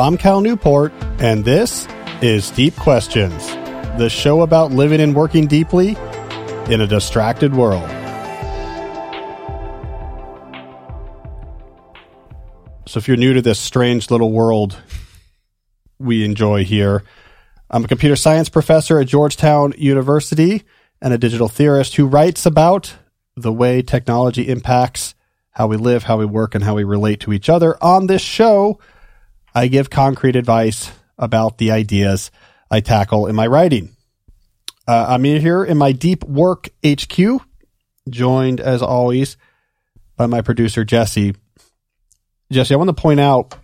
I'm Cal Newport, and this is Deep Questions, the show about living and working deeply in a distracted world. So, if you're new to this strange little world we enjoy here, I'm a computer science professor at Georgetown University and a digital theorist who writes about the way technology impacts how we live, how we work, and how we relate to each other. On this show, I give concrete advice about the ideas I tackle in my writing. Uh, I'm here in my deep work HQ, joined as always by my producer, Jesse. Jesse, I want to point out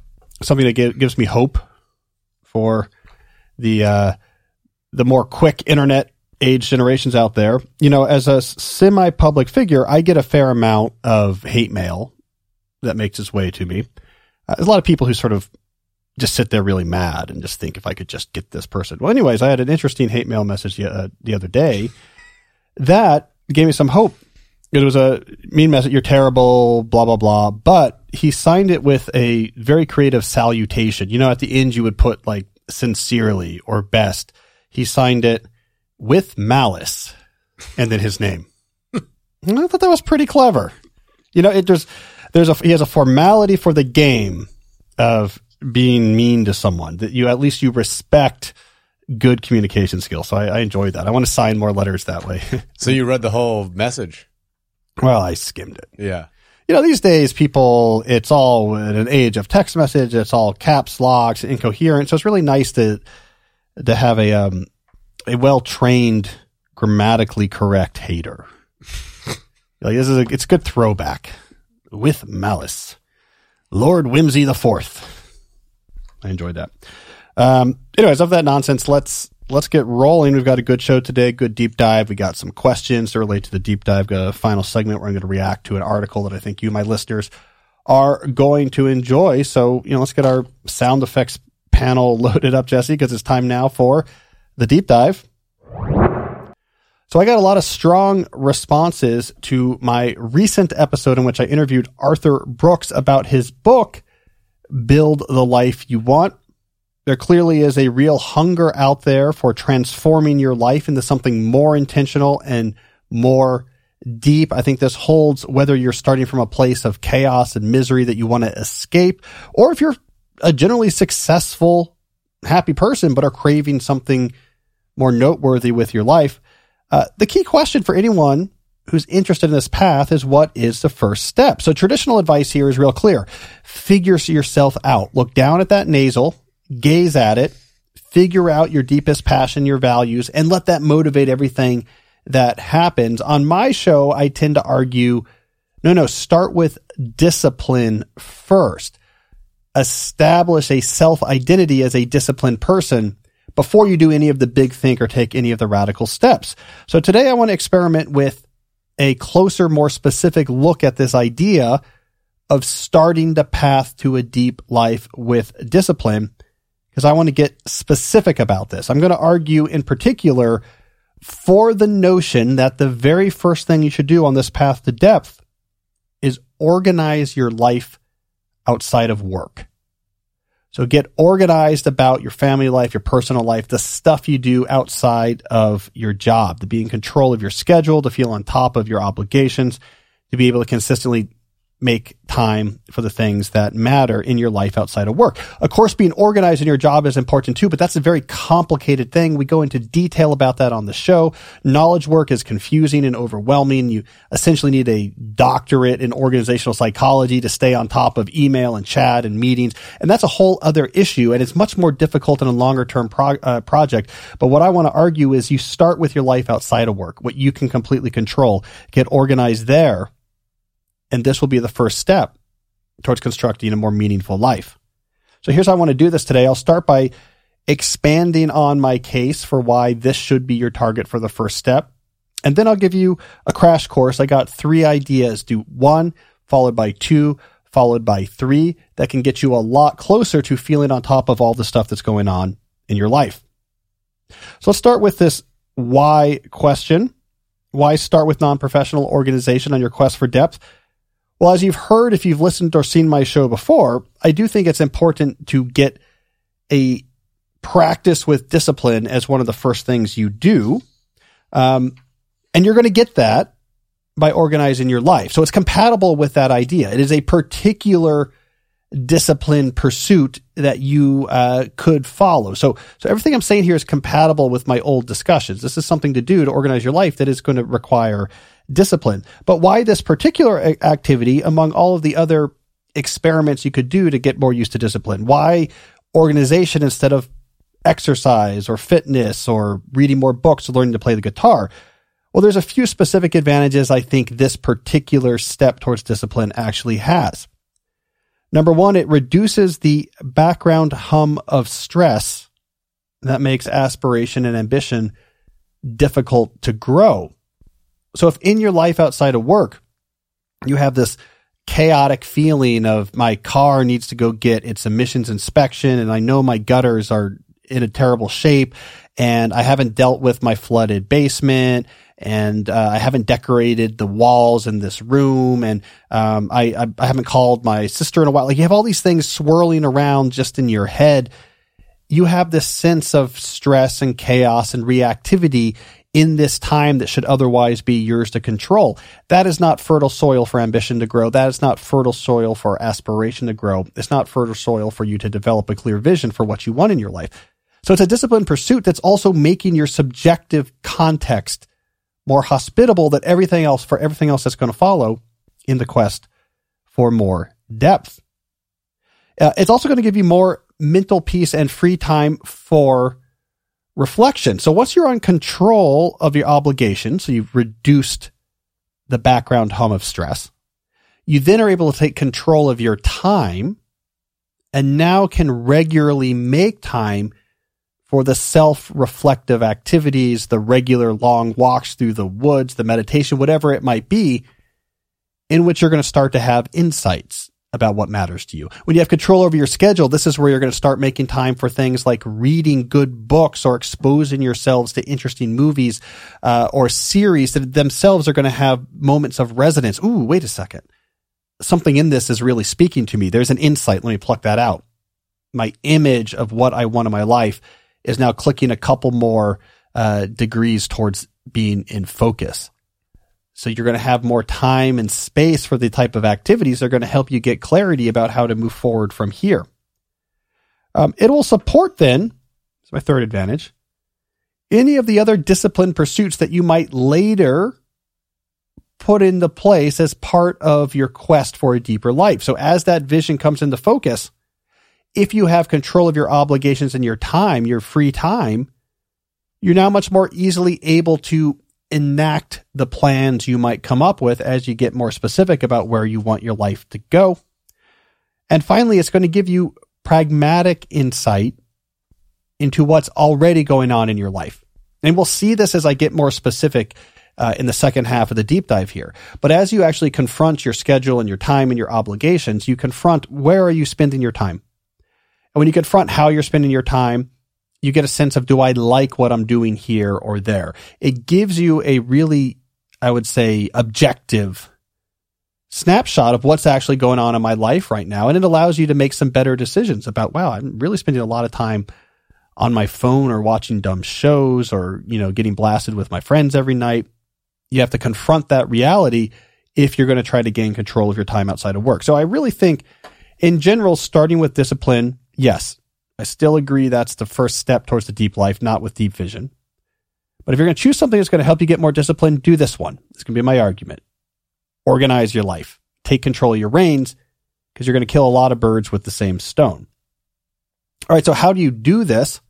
something that gives me hope for the, uh, the more quick internet age generations out there. You know, as a semi public figure, I get a fair amount of hate mail that makes its way to me. Uh, there's a lot of people who sort of just sit there really mad and just think if I could just get this person. Well, anyways, I had an interesting hate mail message the, uh, the other day that gave me some hope. It was a mean message. You're terrible, blah, blah, blah. But he signed it with a very creative salutation. You know, at the end, you would put like sincerely or best. He signed it with malice and then his name. I thought that was pretty clever. You know, it, there's, there's a, he has a formality for the game of being mean to someone that you at least you respect good communication skills. So I, I enjoyed that. I want to sign more letters that way. so you read the whole message? Well, I skimmed it. Yeah. You know, these days people, it's all in an age of text message. It's all caps locks, incoherent. So it's really nice to, to have a, um, a well trained, grammatically correct hater. like this is a, it's a good throwback with malice. Lord Whimsy the Fourth. I enjoyed that. Um, anyways, of that nonsense, let's let's get rolling. We've got a good show today, good deep dive. We got some questions to relate to the deep dive. Got a final segment where I'm going to react to an article that I think you, my listeners, are going to enjoy. So, you know, let's get our sound effects panel loaded up, Jesse, because it's time now for the deep dive. So I got a lot of strong responses to my recent episode in which I interviewed Arthur Brooks about his book, build the life you want. There clearly is a real hunger out there for transforming your life into something more intentional and more deep. I think this holds whether you're starting from a place of chaos and misery that you want to escape, or if you're a generally successful, happy person, but are craving something more noteworthy with your life. Uh, the key question for anyone who's interested in this path is what is the first step. So traditional advice here is real clear. Figure yourself out. Look down at that nasal, gaze at it, figure out your deepest passion, your values, and let that motivate everything that happens. On my show, I tend to argue, no, no, start with discipline first. Establish a self identity as a disciplined person before you do any of the big think or take any of the radical steps. So today I want to experiment with a closer, more specific look at this idea of starting the path to a deep life with discipline because I want to get specific about this. I'm going to argue in particular for the notion that the very first thing you should do on this path to depth is organize your life outside of work. So get organized about your family life, your personal life, the stuff you do outside of your job, to be in control of your schedule, to feel on top of your obligations, to be able to consistently make time for the things that matter in your life outside of work. Of course, being organized in your job is important too, but that's a very complicated thing. We go into detail about that on the show. Knowledge work is confusing and overwhelming. You essentially need a doctorate in organizational psychology to stay on top of email and chat and meetings. And that's a whole other issue. And it's much more difficult in a longer term uh, project. But what I want to argue is you start with your life outside of work, what you can completely control, get organized there and this will be the first step towards constructing a more meaningful life. So here's how I want to do this today. I'll start by expanding on my case for why this should be your target for the first step. And then I'll give you a crash course. I got three ideas. Do one, followed by two, followed by three that can get you a lot closer to feeling on top of all the stuff that's going on in your life. So let's start with this why question. Why start with non-professional organization on your quest for depth? Well, as you've heard, if you've listened or seen my show before, I do think it's important to get a practice with discipline as one of the first things you do. Um, and you're going to get that by organizing your life. So it's compatible with that idea. It is a particular discipline pursuit that you uh, could follow. So, so everything I'm saying here is compatible with my old discussions. This is something to do to organize your life that is going to require discipline. But why this particular activity among all of the other experiments you could do to get more used to discipline? Why organization instead of exercise or fitness or reading more books or learning to play the guitar? Well, there's a few specific advantages I think this particular step towards discipline actually has. Number one, it reduces the background hum of stress that makes aspiration and ambition difficult to grow. So if in your life outside of work, you have this chaotic feeling of my car needs to go get its emissions inspection and I know my gutters are in a terrible shape and I haven't dealt with my flooded basement and uh, I haven't decorated the walls in this room, and um, I, I, I haven't called my sister in a while. Like you have all these things swirling around just in your head. You have this sense of stress and chaos and reactivity in this time that should otherwise be yours to control. That is not fertile soil for ambition to grow. That is not fertile soil for aspiration to grow. It's not fertile soil for you to develop a clear vision for what you want in your life. So it's a disciplined pursuit that's also making your subjective context more hospitable than everything else for everything else that's going to follow in the quest for more depth. Uh, it's also going to give you more mental peace and free time for reflection. So once you're on control of your obligation, so you've reduced the background hum of stress, you then are able to take control of your time and now can regularly make time for the self reflective activities, the regular long walks through the woods, the meditation, whatever it might be, in which you're going to start to have insights about what matters to you. When you have control over your schedule, this is where you're going to start making time for things like reading good books or exposing yourselves to interesting movies uh, or series that themselves are going to have moments of resonance. Ooh, wait a second. Something in this is really speaking to me. There's an insight. Let me pluck that out. My image of what I want in my life is now clicking a couple more uh, degrees towards being in focus. So you're going to have more time and space for the type of activities that are going to help you get clarity about how to move forward from here. Um, it will support then, it's my third advantage, any of the other discipline pursuits that you might later put into place as part of your quest for a deeper life. So as that vision comes into focus, if you have control of your obligations and your time, your free time, you're now much more easily able to enact the plans you might come up with as you get more specific about where you want your life to go. And finally, it's going to give you pragmatic insight into what's already going on in your life. And we'll see this as I get more specific uh, in the second half of the deep dive here. But as you actually confront your schedule and your time and your obligations, you confront where are you spending your time? And when you confront how you're spending your time, you get a sense of do I like what I'm doing here or there? It gives you a really, I would say, objective snapshot of what's actually going on in my life right now. And it allows you to make some better decisions about, wow, I'm really spending a lot of time on my phone or watching dumb shows or, you know, getting blasted with my friends every night. You have to confront that reality if you're going to try to gain control of your time outside of work. So I really think in general, starting with discipline yes, I still agree that's the first step towards the deep life, not with deep vision. But if you're going to choose something that's going to help you get more discipline, do this one. It's going to be my argument. Organize your life. Take control of your reins because you're going to kill a lot of birds with the same stone. All right. So how do you do this?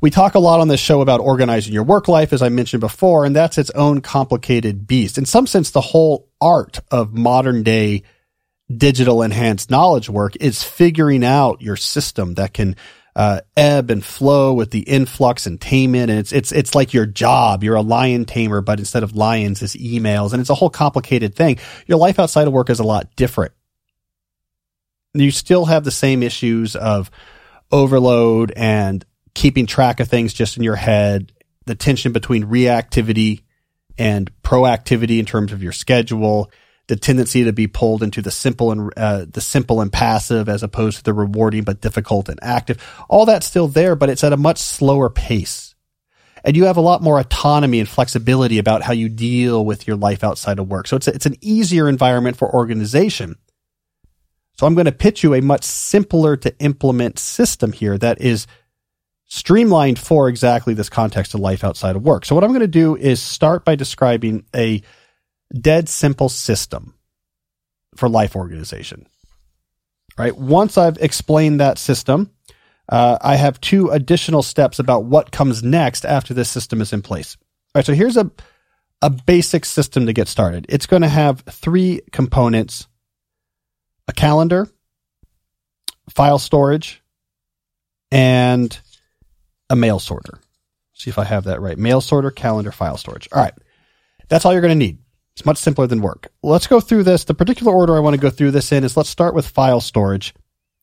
We talk a lot on this show about organizing your work life, as I mentioned before, and that's its own complicated beast. In some sense, the whole art of modern day digital enhanced knowledge work is figuring out your system that can uh, ebb and flow with the influx and taming. And it's, it's, it's like your job. You're a lion tamer, but instead of lions, it's emails. And it's a whole complicated thing. Your life outside of work is a lot different. You still have the same issues of overload and keeping track of things just in your head, the tension between reactivity and proactivity in terms of your schedule, the tendency to be pulled into the simple and uh, the simple and passive as opposed to the rewarding but difficult and active. All that's still there, but it's at a much slower pace. And you have a lot more autonomy and flexibility about how you deal with your life outside of work. So it's a, it's an easier environment for organization. So I'm going to pitch you a much simpler to implement system here that is streamlined for exactly this context of life outside of work. So what I'm going to do is start by describing a dead simple system for life organization. Right. Once I've explained that system, uh, I have two additional steps about what comes next after this system is in place. All right. So here's a, a basic system to get started. It's going to have three components, a calendar, file storage, and a mail sorter. See if I have that right. Mail sorter, calendar, file storage. All right. That's all you're going to need. It's much simpler than work. Let's go through this. The particular order I want to go through this in is let's start with file storage.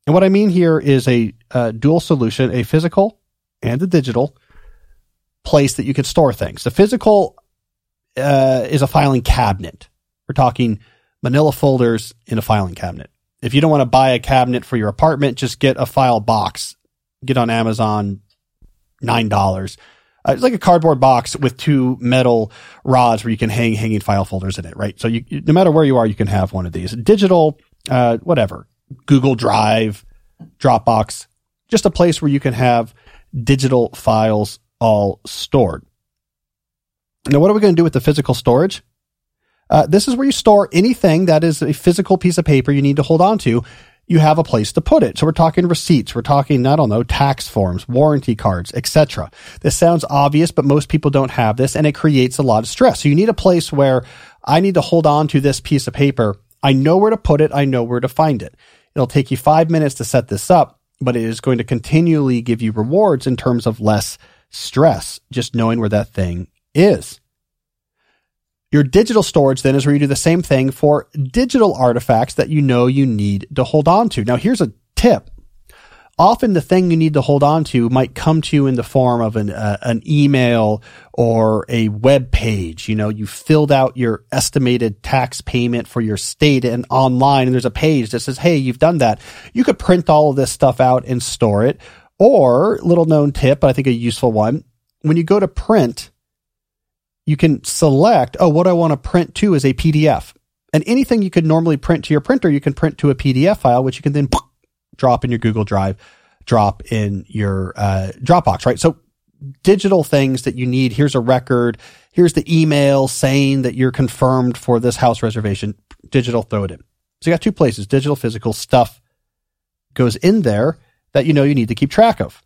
And what I mean here is a, a dual solution, a physical and a digital place that you can store things. The physical uh, is a filing cabinet. We're talking manila folders in a filing cabinet. If you don't want to buy a cabinet for your apartment, just get a file box. Get on Amazon, $9 uh, it's like a cardboard box with two metal rods where you can hang hanging file folders in it, right? So you, no matter where you are, you can have one of these. Digital, uh, whatever, Google Drive, Dropbox, just a place where you can have digital files all stored. Now, what are we going to do with the physical storage? Uh, this is where you store anything that is a physical piece of paper you need to hold on to you have a place to put it. So we're talking receipts. We're talking, I don't know, tax forms, warranty cards, etc. This sounds obvious, but most people don't have this and it creates a lot of stress. So you need a place where I need to hold on to this piece of paper. I know where to put it. I know where to find it. It'll take you five minutes to set this up, but it is going to continually give you rewards in terms of less stress, just knowing where that thing is. Your digital storage then is where you do the same thing for digital artifacts that you know you need to hold on to. Now, here's a tip. Often the thing you need to hold on to might come to you in the form of an, uh, an email or a web page. You know, you filled out your estimated tax payment for your state and online and there's a page that says, Hey, you've done that. You could print all of this stuff out and store it. Or little known tip, but I think a useful one. When you go to print, you can select, oh, what I want to print to is a PDF. And anything you could normally print to your printer, you can print to a PDF file, which you can then drop in your Google Drive, drop in your uh, Dropbox, right? So digital things that you need. Here's a record. Here's the email saying that you're confirmed for this house reservation. Digital, throw it in. So you got two places, digital, physical stuff goes in there that you know you need to keep track of.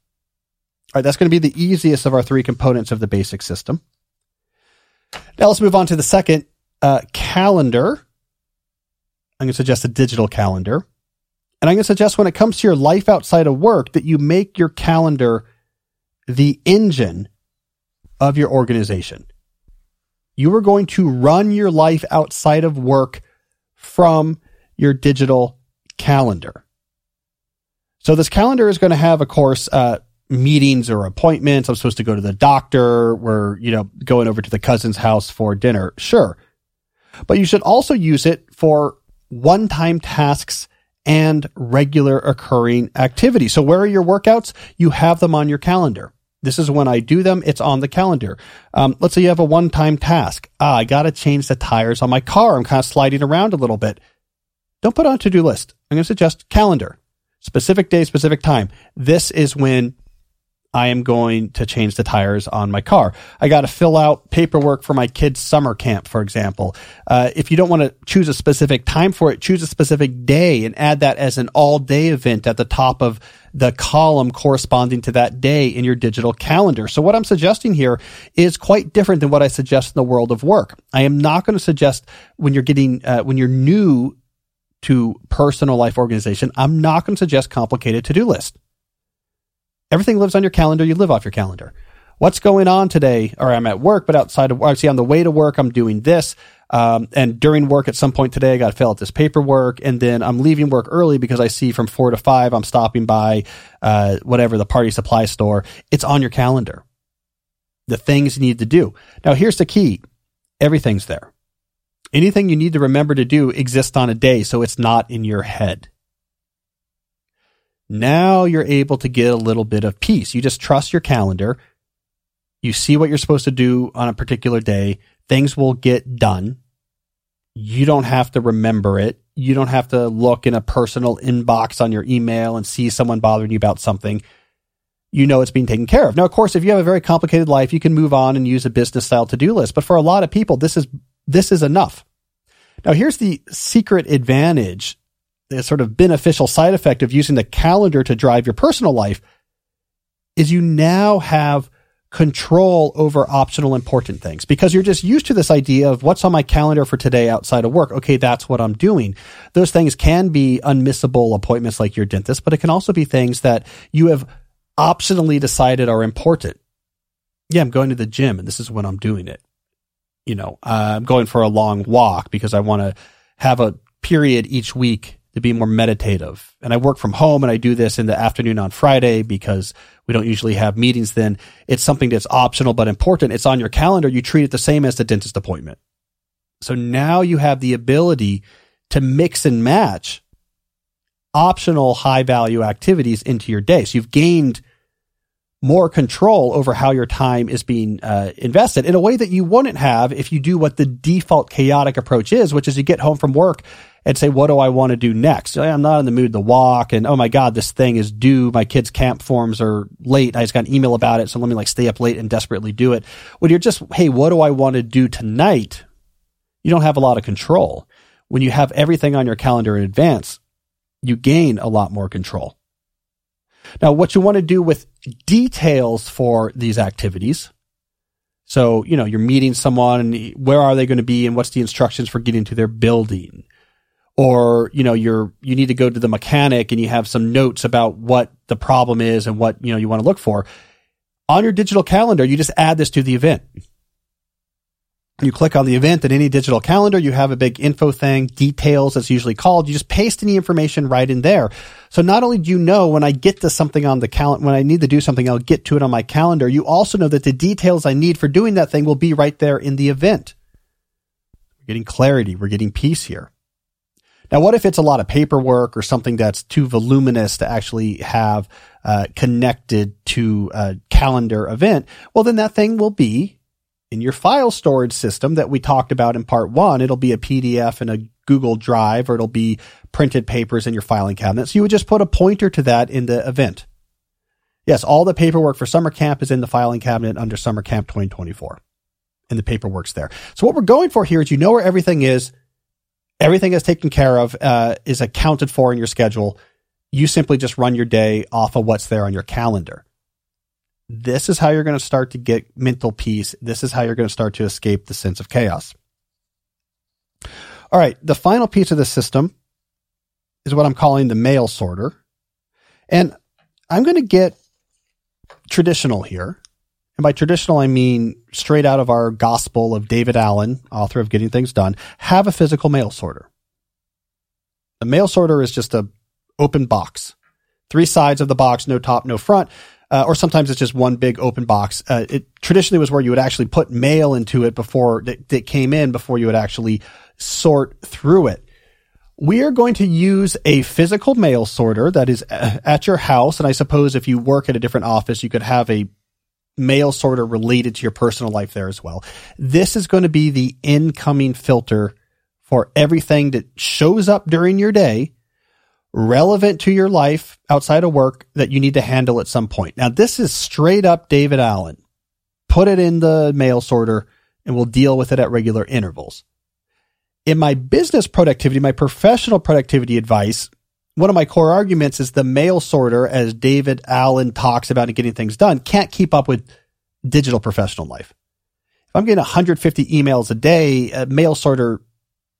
All right, that's going to be the easiest of our three components of the basic system. Now let's move on to the second uh, calendar. I'm going to suggest a digital calendar. And I'm going to suggest when it comes to your life outside of work that you make your calendar the engine of your organization. You are going to run your life outside of work from your digital calendar. So this calendar is going to have, of course, uh, meetings or appointments. I'm supposed to go to the doctor. We're, you know, going over to the cousin's house for dinner. Sure. But you should also use it for one time tasks and regular occurring activities. So where are your workouts? You have them on your calendar. This is when I do them. It's on the calendar. Um, let's say you have a one time task. Ah, I got to change the tires on my car. I'm kind of sliding around a little bit. Don't put on a to do list. I'm going to suggest calendar, specific day, specific time. This is when I am going to change the tires on my car. I got to fill out paperwork for my kids' summer camp, for example. Uh, if you don't want to choose a specific time for it, choose a specific day and add that as an all day event at the top of the column corresponding to that day in your digital calendar. So what I'm suggesting here is quite different than what I suggest in the world of work. I am not going to suggest when you're getting, uh, when you're new to personal life organization, I'm not going to suggest complicated to do list. Everything lives on your calendar. You live off your calendar. What's going on today? Or I'm at work, but outside of, I see on the way to work, I'm doing this. Um, and during work at some point today, I got to fill out this paperwork. And then I'm leaving work early because I see from four to five, I'm stopping by, uh, whatever the party supply store. It's on your calendar. The things you need to do. Now, here's the key. Everything's there. Anything you need to remember to do exists on a day, so it's not in your head. Now you're able to get a little bit of peace. You just trust your calendar. You see what you're supposed to do on a particular day. Things will get done. You don't have to remember it. You don't have to look in a personal inbox on your email and see someone bothering you about something. You know it's being taken care of. Now, of course, if you have a very complicated life, you can move on and use a business style to do list. But for a lot of people, this is this is enough. Now, here's the secret advantage, the sort of beneficial side effect of using the calendar to drive your personal life is you now have control over optional important things because you're just used to this idea of what's on my calendar for today outside of work. Okay, that's what I'm doing. Those things can be unmissable appointments like your dentist, but it can also be things that you have optionally decided are important. Yeah, I'm going to the gym and this is when I'm doing it you know, uh, I'm going for a long walk because I want to have a period each week to be more meditative. And I work from home and I do this in the afternoon on Friday because we don't usually have meetings then. It's something that's optional but important. It's on your calendar. You treat it the same as the dentist appointment. So now you have the ability to mix and match optional high value activities into your day. So you've gained more control over how your time is being uh, invested in a way that you wouldn't have if you do what the default chaotic approach is, which is you get home from work and say, what do I want to do next? I'm not in the mood to walk. And oh my God, this thing is due. My kids' camp forms are late. I just got an email about it. So let me like stay up late and desperately do it. When you're just, hey, what do I want to do tonight? You don't have a lot of control. When you have everything on your calendar in advance, you gain a lot more control. Now, what you want to do with details for these activities. So, you know, you're meeting someone, where are they going to be and what's the instructions for getting to their building? Or, you know, you're, you need to go to the mechanic and you have some notes about what the problem is and what, you know, you want to look for. On your digital calendar, you just add this to the event. You click on the event in any digital calendar, you have a big info thing, details, that's usually called. You just paste any information right in there. So not only do you know when I get to something on the calendar, when I need to do something, I'll get to it on my calendar. You also know that the details I need for doing that thing will be right there in the event. We're getting clarity. We're getting peace here. Now, what if it's a lot of paperwork or something that's too voluminous to actually have uh, connected to a calendar event? Well, then that thing will be in your file storage system that we talked about in part one, it'll be a PDF in a Google Drive or it'll be printed papers in your filing cabinet. So you would just put a pointer to that in the event. Yes, all the paperwork for summer camp is in the filing cabinet under summer camp 2024 and the paperwork's there. So what we're going for here is you know where everything is. Everything is taken care of, uh, is accounted for in your schedule. You simply just run your day off of what's there on your calendar. This is how you're going to start to get mental peace. This is how you're going to start to escape the sense of chaos. All right. The final piece of the system is what I'm calling the mail sorter. And I'm going to get traditional here. And by traditional, I mean straight out of our gospel of David Allen, author of Getting Things Done, have a physical mail sorter. The mail sorter is just a open box. Three sides of the box, no top, no front uh, or sometimes it's just one big open box. Uh, it traditionally was where you would actually put mail into it before that, that came in before you would actually sort through it. We are going to use a physical mail sorter that is uh, at your house. And I suppose if you work at a different office, you could have a mail sorter related to your personal life there as well. This is going to be the incoming filter for everything that shows up during your day relevant to your life outside of work that you need to handle at some point. Now, this is straight up David Allen. Put it in the mail sorter and we'll deal with it at regular intervals. In my business productivity, my professional productivity advice, one of my core arguments is the mail sorter, as David Allen talks about in getting things done, can't keep up with digital professional life. If I'm getting 150 emails a day, a mail sorter,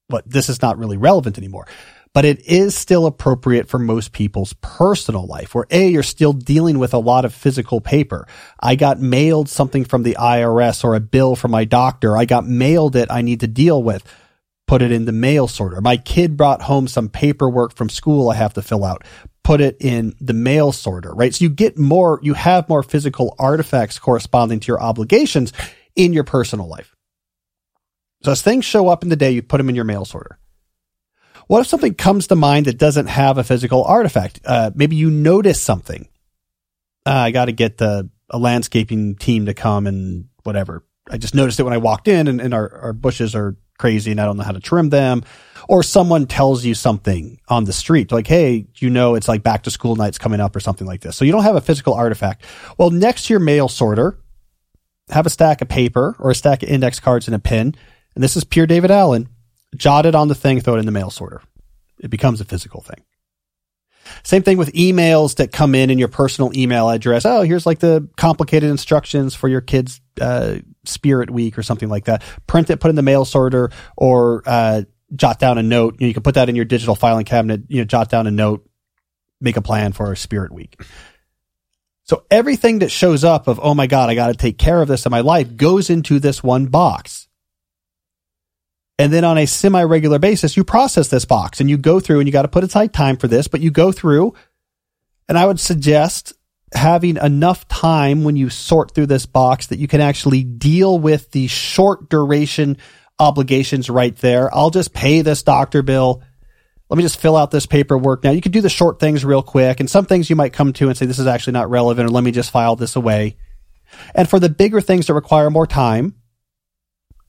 what this is not really relevant anymore but it is still appropriate for most people's personal life where A, you're still dealing with a lot of physical paper. I got mailed something from the IRS or a bill from my doctor. I got mailed it I need to deal with. Put it in the mail sorter. My kid brought home some paperwork from school I have to fill out. Put it in the mail sorter, right? So you get more, you have more physical artifacts corresponding to your obligations in your personal life. So as things show up in the day, you put them in your mail sorter. What if something comes to mind that doesn't have a physical artifact? Uh, maybe you notice something. Uh, I got to get the a landscaping team to come and whatever. I just noticed it when I walked in, and, and our, our bushes are crazy, and I don't know how to trim them. Or someone tells you something on the street, like, "Hey, you know, it's like back to school nights coming up, or something like this." So you don't have a physical artifact. Well, next to your mail sorter, have a stack of paper or a stack of index cards and a pen. And this is pure David Allen jot it on the thing, throw it in the mail sorter. It becomes a physical thing. Same thing with emails that come in in your personal email address. Oh, here's like the complicated instructions for your kids' uh, spirit week or something like that. Print it, put in the mail sorter, or uh, jot down a note. You, know, you can put that in your digital filing cabinet. You know, jot down a note, make a plan for a spirit week. So everything that shows up of oh my god, I got to take care of this in my life goes into this one box. And then on a semi regular basis, you process this box and you go through and you got to put aside time for this, but you go through. And I would suggest having enough time when you sort through this box that you can actually deal with the short duration obligations right there. I'll just pay this doctor bill. Let me just fill out this paperwork. Now you can do the short things real quick and some things you might come to and say, this is actually not relevant or let me just file this away. And for the bigger things that require more time,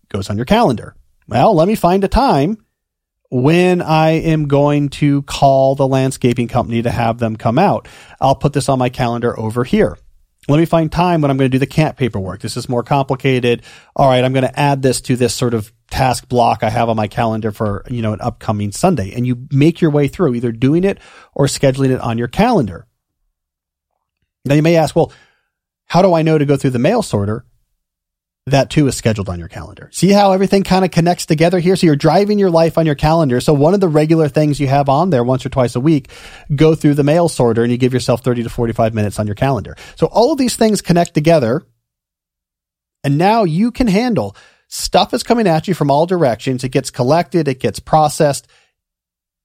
goes on your calendar. Well, let me find a time when I am going to call the landscaping company to have them come out. I'll put this on my calendar over here. Let me find time when I'm going to do the camp paperwork. This is more complicated. All right, I'm going to add this to this sort of task block I have on my calendar for, you know, an upcoming Sunday. And you make your way through either doing it or scheduling it on your calendar. Now you may ask, well, how do I know to go through the mail sorter? That too is scheduled on your calendar. See how everything kind of connects together here? So you're driving your life on your calendar. So one of the regular things you have on there once or twice a week, go through the mail sorter and you give yourself 30 to 45 minutes on your calendar. So all of these things connect together. And now you can handle stuff is coming at you from all directions. It gets collected. It gets processed.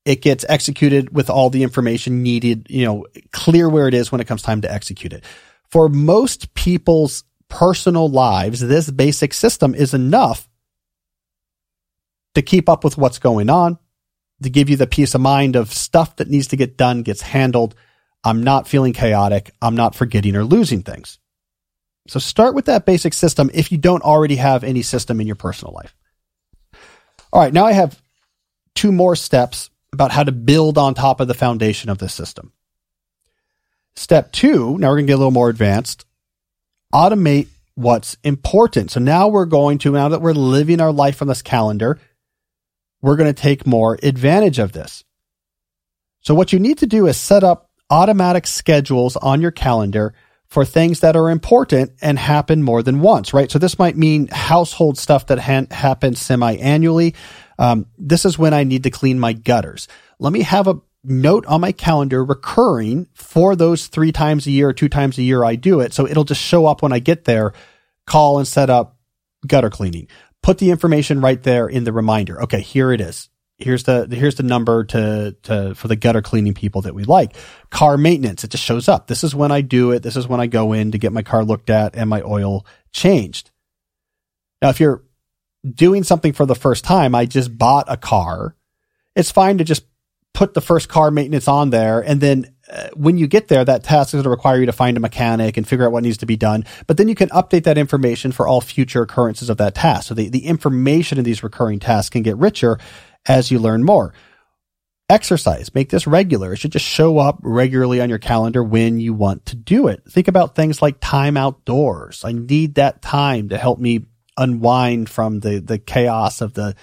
It gets executed with all the information needed, you know, clear where it is when it comes time to execute it. For most people's personal lives, this basic system is enough to keep up with what's going on, to give you the peace of mind of stuff that needs to get done gets handled. I'm not feeling chaotic. I'm not forgetting or losing things. So start with that basic system if you don't already have any system in your personal life. All right, now I have two more steps about how to build on top of the foundation of this system. Step two, now we're going to get a little more advanced automate what's important. So now we're going to, now that we're living our life on this calendar, we're going to take more advantage of this. So what you need to do is set up automatic schedules on your calendar for things that are important and happen more than once, right? So this might mean household stuff that ha- happens semi-annually. Um, this is when I need to clean my gutters. Let me have a note on my calendar recurring for those three times a year two times a year I do it. So it'll just show up when I get there, call and set up gutter cleaning. Put the information right there in the reminder. Okay, here it is. Here's the here's the number to to for the gutter cleaning people that we like. Car maintenance, it just shows up. This is when I do it. This is when I go in to get my car looked at and my oil changed. Now, if you're doing something for the first time, I just bought a car. It's fine to just put the first car maintenance on there. And then uh, when you get there, that task is going to require you to find a mechanic and figure out what needs to be done. But then you can update that information for all future occurrences of that task. So the, the information in these recurring tasks can get richer as you learn more. Exercise, make this regular. It should just show up regularly on your calendar when you want to do it. Think about things like time outdoors. I need that time to help me unwind from the, the chaos of the,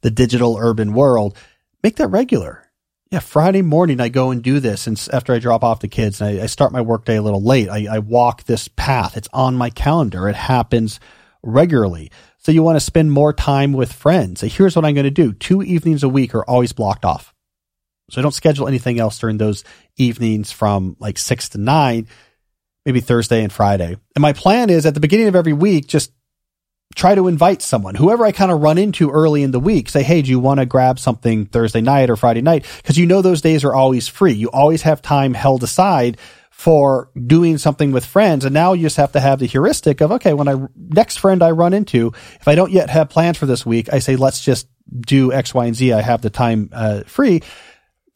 the digital urban world. Make that regular yeah, Friday morning I go and do this, and after I drop off the kids, I, I, start my workday a little late. I, I walk this path. It's on my calendar. It happens regularly. So you want to spend more time with friends. So here's what I'm going to do: two evenings a week are always blocked off. So I don't schedule anything else during those evenings from like six to nine, maybe Thursday and Friday. And my plan is at the beginning of every week, just try to invite someone, whoever I kind of run into early in the week, say, Hey, do you want to grab something Thursday night or Friday night? Cause you know those days are always free. You always have time held aside for doing something with friends. And now you just have to have the heuristic of, okay, when I, next friend I run into, if I don't yet have plans for this week, I say, let's just do X, Y, and Z. I have the time uh, free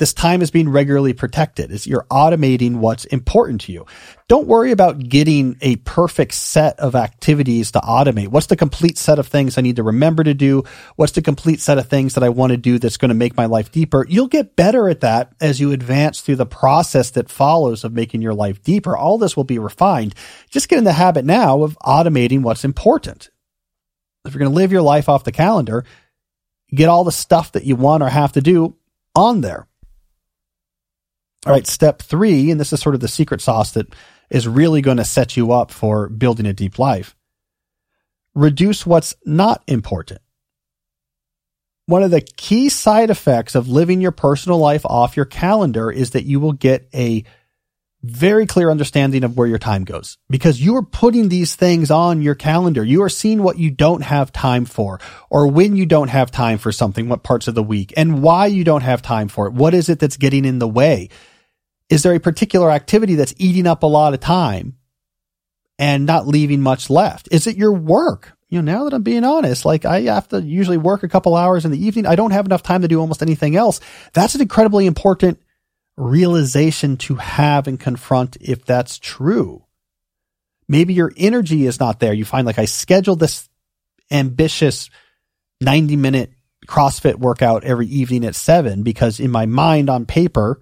this time is being regularly protected. Is you're automating what's important to you. Don't worry about getting a perfect set of activities to automate. What's the complete set of things I need to remember to do? What's the complete set of things that I want to do that's going to make my life deeper? You'll get better at that as you advance through the process that follows of making your life deeper. All this will be refined. Just get in the habit now of automating what's important. If you're going to live your life off the calendar, get all the stuff that you want or have to do on there. All right, step three, and this is sort of the secret sauce that is really going to set you up for building a deep life. Reduce what's not important. One of the key side effects of living your personal life off your calendar is that you will get a very clear understanding of where your time goes because you are putting these things on your calendar. You are seeing what you don't have time for or when you don't have time for something, what parts of the week and why you don't have time for it. What is it that's getting in the way? Is there a particular activity that's eating up a lot of time and not leaving much left? Is it your work? You know, now that I'm being honest, like I have to usually work a couple hours in the evening. I don't have enough time to do almost anything else. That's an incredibly important realization to have and confront if that's true. Maybe your energy is not there. You find like I scheduled this ambitious 90 minute CrossFit workout every evening at seven because in my mind on paper,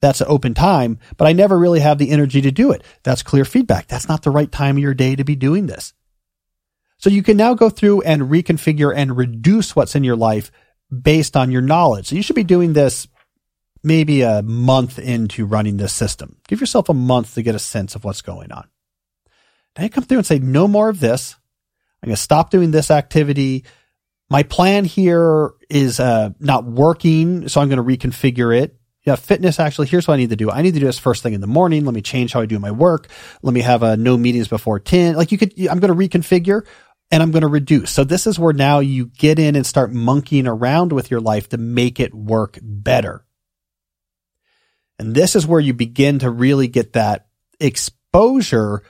that's an open time, but I never really have the energy to do it. That's clear feedback. That's not the right time of your day to be doing this. So you can now go through and reconfigure and reduce what's in your life based on your knowledge. So you should be doing this maybe a month into running this system. Give yourself a month to get a sense of what's going on. Then you come through and say, no more of this. I'm going to stop doing this activity. My plan here is uh, not working, so I'm going to reconfigure it yeah, fitness actually, here's what I need to do. I need to do this first thing in the morning. Let me change how I do my work. Let me have a no meetings before 10. Like you could, I'm going to reconfigure and I'm going to reduce. So this is where now you get in and start monkeying around with your life to make it work better. And this is where you begin to really get that exposure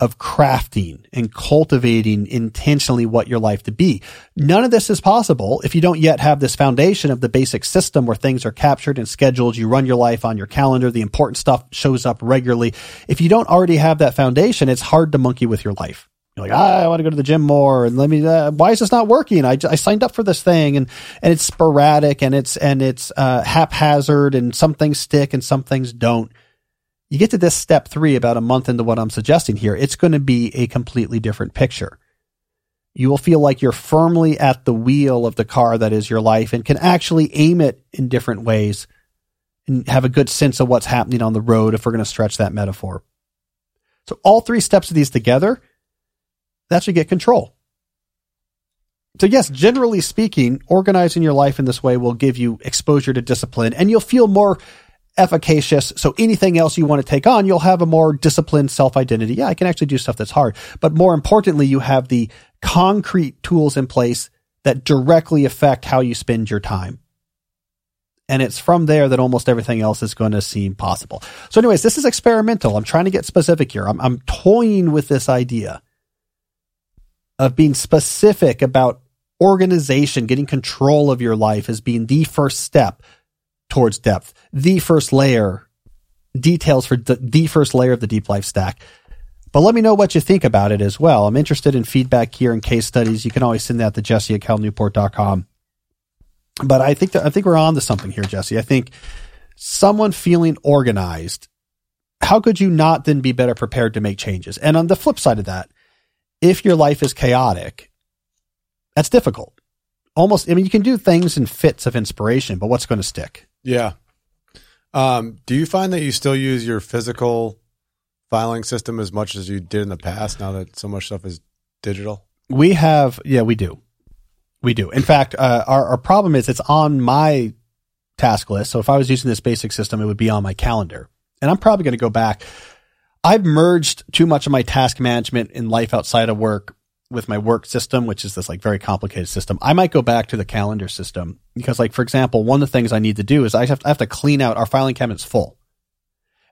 of crafting and cultivating intentionally what your life to be. None of this is possible if you don't yet have this foundation of the basic system where things are captured and scheduled. You run your life on your calendar. The important stuff shows up regularly. If you don't already have that foundation, it's hard to monkey with your life. You're like, ah, I want to go to the gym more, and let me. Uh, why is this not working? I, I signed up for this thing, and and it's sporadic, and it's and it's uh, haphazard, and some things stick, and some things don't you get to this step three about a month into what I'm suggesting here, it's going to be a completely different picture. You will feel like you're firmly at the wheel of the car that is your life and can actually aim it in different ways and have a good sense of what's happening on the road if we're going to stretch that metaphor. So all three steps of these together, that's you get control. So yes, generally speaking, organizing your life in this way will give you exposure to discipline and you'll feel more efficacious. So anything else you want to take on, you'll have a more disciplined self identity. Yeah, I can actually do stuff that's hard. But more importantly, you have the concrete tools in place that directly affect how you spend your time. And it's from there that almost everything else is going to seem possible. So anyways, this is experimental. I'm trying to get specific here. I'm, I'm toying with this idea of being specific about organization, getting control of your life as being the first step towards depth. The first layer, details for the, the first layer of the deep life stack. But let me know what you think about it as well. I'm interested in feedback here and case studies. You can always send that to jesse at calnewport.com. But I think that, I think we're on to something here, Jesse. I think someone feeling organized, how could you not then be better prepared to make changes? And on the flip side of that, if your life is chaotic, that's difficult. Almost, I mean, you can do things in fits of inspiration, but what's going to stick? Yeah. Um, do you find that you still use your physical filing system as much as you did in the past now that so much stuff is digital? We have, yeah, we do. We do. In fact, uh, our, our problem is it's on my task list. So if I was using this basic system, it would be on my calendar. And I'm probably going to go back. I've merged too much of my task management in life outside of work with my work system, which is this like very complicated system, I might go back to the calendar system because like, for example, one of the things I need to do is I have to, I have to clean out our filing cabinet's full.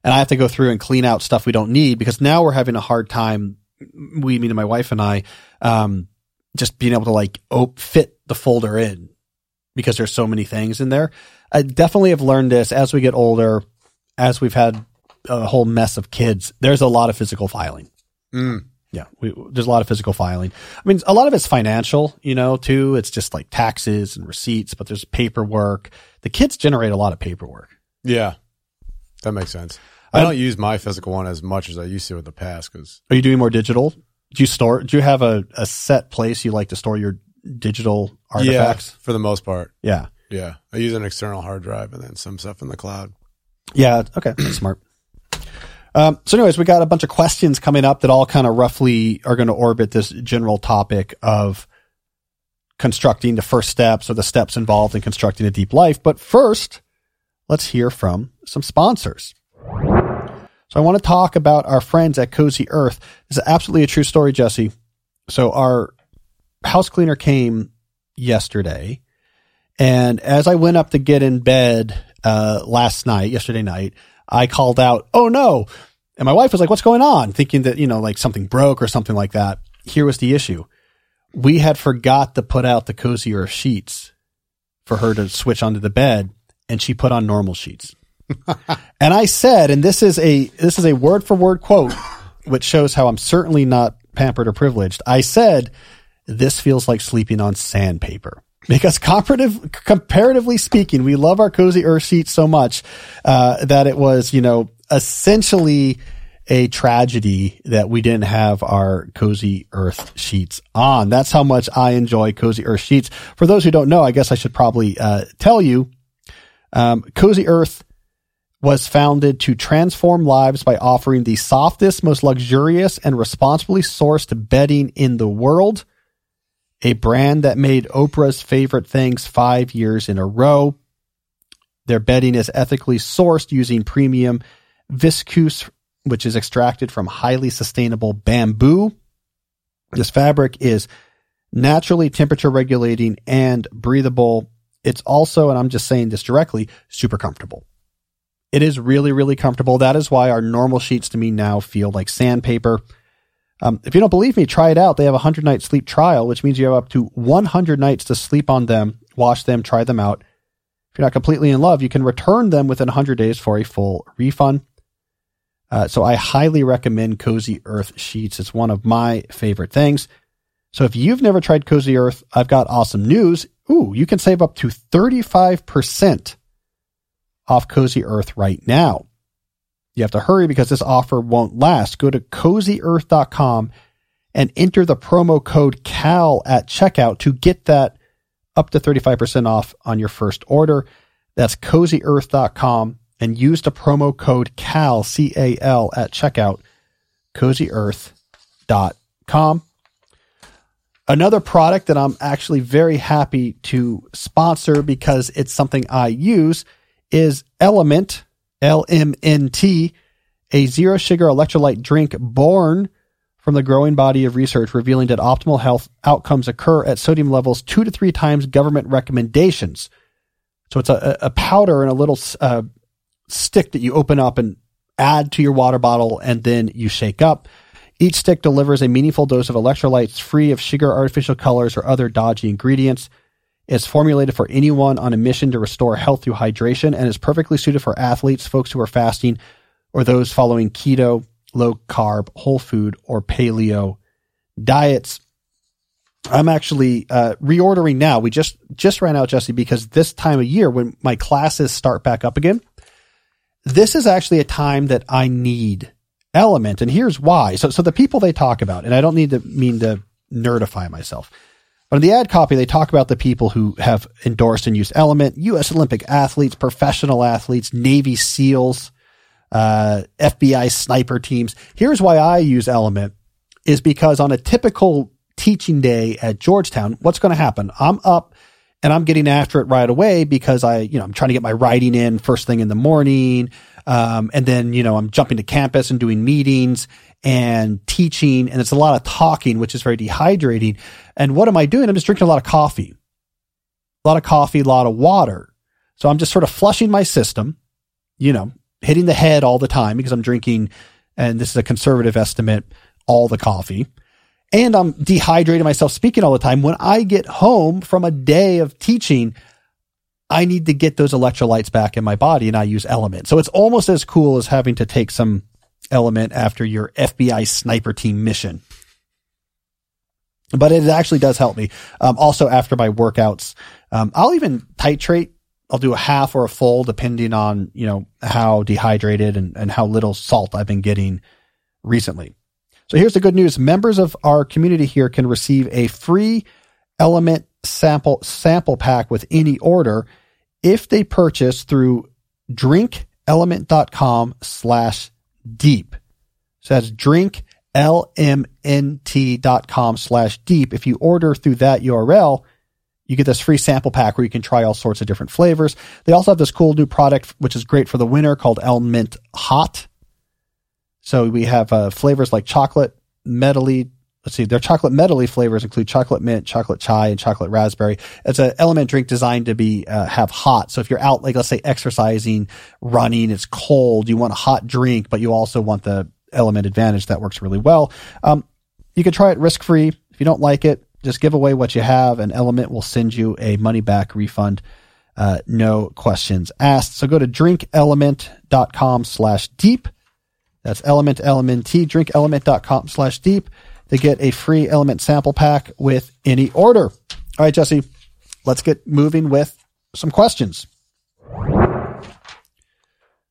and I have to go through and clean out stuff we don't need because now we're having a hard time. We, meaning my wife and I, um, just being able to like op- fit the folder in because there's so many things in there. I definitely have learned this as we get older, as we've had a whole mess of kids. There's a lot of physical filing. Mm. Yeah, we, there's a lot of physical filing. I mean, a lot of it's financial, you know, too. It's just like taxes and receipts, but there's paperwork. The kids generate a lot of paperwork. Yeah, that makes sense. I don't use my physical one as much as I used to in the past because Are you doing more digital? Do you store? Do you have a, a set place you like to store your digital artifacts? yeah, for the most part, Yeah. yeah, I use an external hard drive and then some stuff in the cloud. Yeah. Okay. That's smart. Um, so, anyways, we got a bunch of questions coming up that all kind of roughly are going to orbit this general topic of constructing the first steps or the steps involved in constructing a deep life. But first, let's hear from some sponsors. So, I want to talk about our friends at Cozy Earth. This is absolutely a true story, Jesse. So, our house cleaner came yesterday, and as I went up to get in bed uh, last night, yesterday night, I called out, "Oh no!" And my wife was like, "What's going on?" Thinking that you know, like something broke or something like that. Here was the issue: we had forgot to put out the Cozy Earth sheets for her to switch onto the bed, and she put on normal sheets. and I said, and this is a this is a word for word quote, which shows how I'm certainly not pampered or privileged. I said, "This feels like sleeping on sandpaper." Because comparative, comparatively speaking, we love our cozy earth sheets so much uh, that it was, you know, essentially a tragedy that we didn't have our cozy earth sheets on. That's how much I enjoy cozy earth sheets. For those who don't know, I guess I should probably uh, tell you, um, cozy earth was founded to transform lives by offering the softest, most luxurious, and responsibly sourced bedding in the world a brand that made Oprah's favorite things five years in a row. Their bedding is ethically sourced using premium viscose, which is extracted from highly sustainable bamboo. This fabric is naturally temperature regulating and breathable. It's also, and I'm just saying this directly, super comfortable. It is really, really comfortable. That is why our normal sheets to me now feel like sandpaper. Um, if you don't believe me, try it out. They have a 100 night sleep trial, which means you have up to 100 nights to sleep on them, wash them, try them out. If you're not completely in love, you can return them within 100 days for a full refund. Uh, so I highly recommend Cozy Earth sheets. It's one of my favorite things. So if you've never tried Cozy Earth, I've got awesome news. Ooh, you can save up to 35% off Cozy Earth right now. You have to hurry because this offer won't last. Go to cozyearth.com and enter the promo code CAL at checkout to get that up to 35% off on your first order. That's cozyearth.com and use the promo code CAL, C A L, at checkout, cozyearth.com. Another product that I'm actually very happy to sponsor because it's something I use is Element, L M N T, a zero sugar electrolyte drink born from the growing body of research revealing that optimal health outcomes occur at sodium levels two to three times government recommendations. So it's a, a powder and a little uh, stick that you open up and add to your water bottle and then you shake up. Each stick delivers a meaningful dose of electrolytes free of sugar, artificial colors, or other dodgy ingredients. It's formulated for anyone on a mission to restore health through hydration and is perfectly suited for athletes, folks who are fasting, or those following keto, low carb, whole food, or paleo diets. I'm actually uh, reordering now. We just just ran out, Jesse, because this time of year when my classes start back up again, this is actually a time that I need element, and here's why. So, so the people they talk about, and I don't need to mean to nerdify myself, but in the ad copy they talk about the people who have endorsed and used Element: U.S. Olympic athletes, professional athletes, Navy SEALs, uh, FBI sniper teams. Here's why I use Element: is because on a typical teaching day at Georgetown, what's going to happen? I'm up and I'm getting after it right away because I, you know, I'm trying to get my writing in first thing in the morning. Um, and then, you know, I'm jumping to campus and doing meetings and teaching. And it's a lot of talking, which is very dehydrating. And what am I doing? I'm just drinking a lot of coffee, a lot of coffee, a lot of water. So I'm just sort of flushing my system, you know, hitting the head all the time because I'm drinking, and this is a conservative estimate, all the coffee. And I'm dehydrating myself speaking all the time. When I get home from a day of teaching, I need to get those electrolytes back in my body and I use element. So it's almost as cool as having to take some element after your FBI sniper team mission. But it actually does help me. Um, also after my workouts, um, I'll even titrate. I'll do a half or a full depending on, you know, how dehydrated and, and how little salt I've been getting recently. So here's the good news. Members of our community here can receive a free element sample sample pack with any order if they purchase through drinkelement.com slash deep. So that's drinklmnt.com slash deep. If you order through that URL, you get this free sample pack where you can try all sorts of different flavors. They also have this cool new product, which is great for the winter called Element Hot. So we have uh, flavors like chocolate, medley, let's see, their chocolate medley flavors include chocolate mint, chocolate chai, and chocolate raspberry. It's an element drink designed to be uh, have hot. So if you're out, like let's say exercising, running, it's cold, you want a hot drink, but you also want the element advantage. That works really well. Um, you can try it risk free. If you don't like it, just give away what you have, and Element will send you a money back refund. Uh, no questions asked. So go to drinkelement.com slash deep. That's element, LMNT, drinkelement.com slash deep to get a free element sample pack with any order. All right, Jesse, let's get moving with some questions. All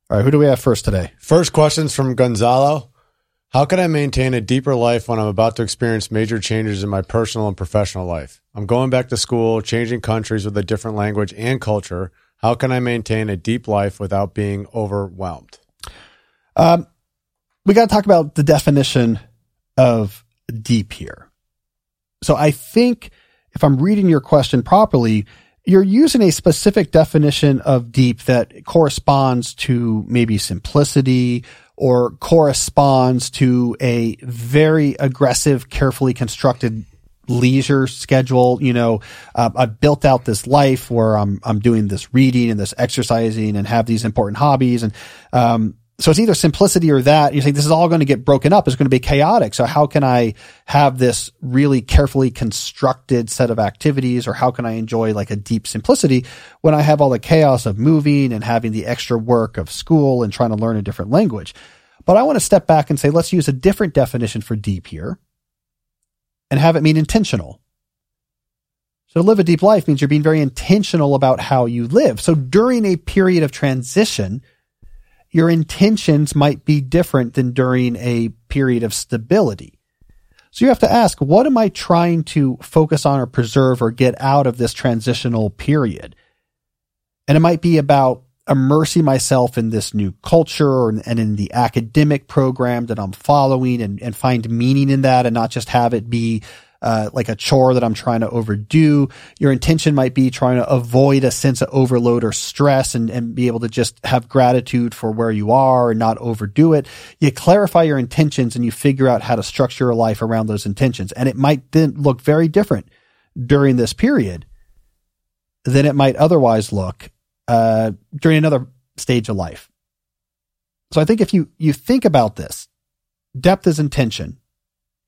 right, who do we have first today? First questions from Gonzalo. How can I maintain a deeper life when I'm about to experience major changes in my personal and professional life? I'm going back to school, changing countries with a different language and culture. How can I maintain a deep life without being overwhelmed? Um, we got to talk about the definition of deep here. So I think if I'm reading your question properly, you're using a specific definition of deep that corresponds to maybe simplicity or corresponds to a very aggressive, carefully constructed leisure schedule. You know, uh, I've built out this life where I'm, I'm doing this reading and this exercising and have these important hobbies. And, um, so it's either simplicity or that. You think this is all going to get broken up. It's going to be chaotic. So how can I have this really carefully constructed set of activities or how can I enjoy like a deep simplicity when I have all the chaos of moving and having the extra work of school and trying to learn a different language? But I want to step back and say, let's use a different definition for deep here and have it mean intentional. So to live a deep life means you're being very intentional about how you live. So during a period of transition, your intentions might be different than during a period of stability. So you have to ask, what am I trying to focus on or preserve or get out of this transitional period? And it might be about immersing myself in this new culture and, in the academic program that I'm following and, and find meaning in that and not just have it be uh, like a chore that I'm trying to overdo. Your intention might be trying to avoid a sense of overload or stress and, and be able to just have gratitude for where you are and not overdo it. You clarify your intentions and you figure out how to structure your life around those intentions. And it might then look very different during this period than it might otherwise look uh, during another stage of life. So I think if you, you think about this, depth is intention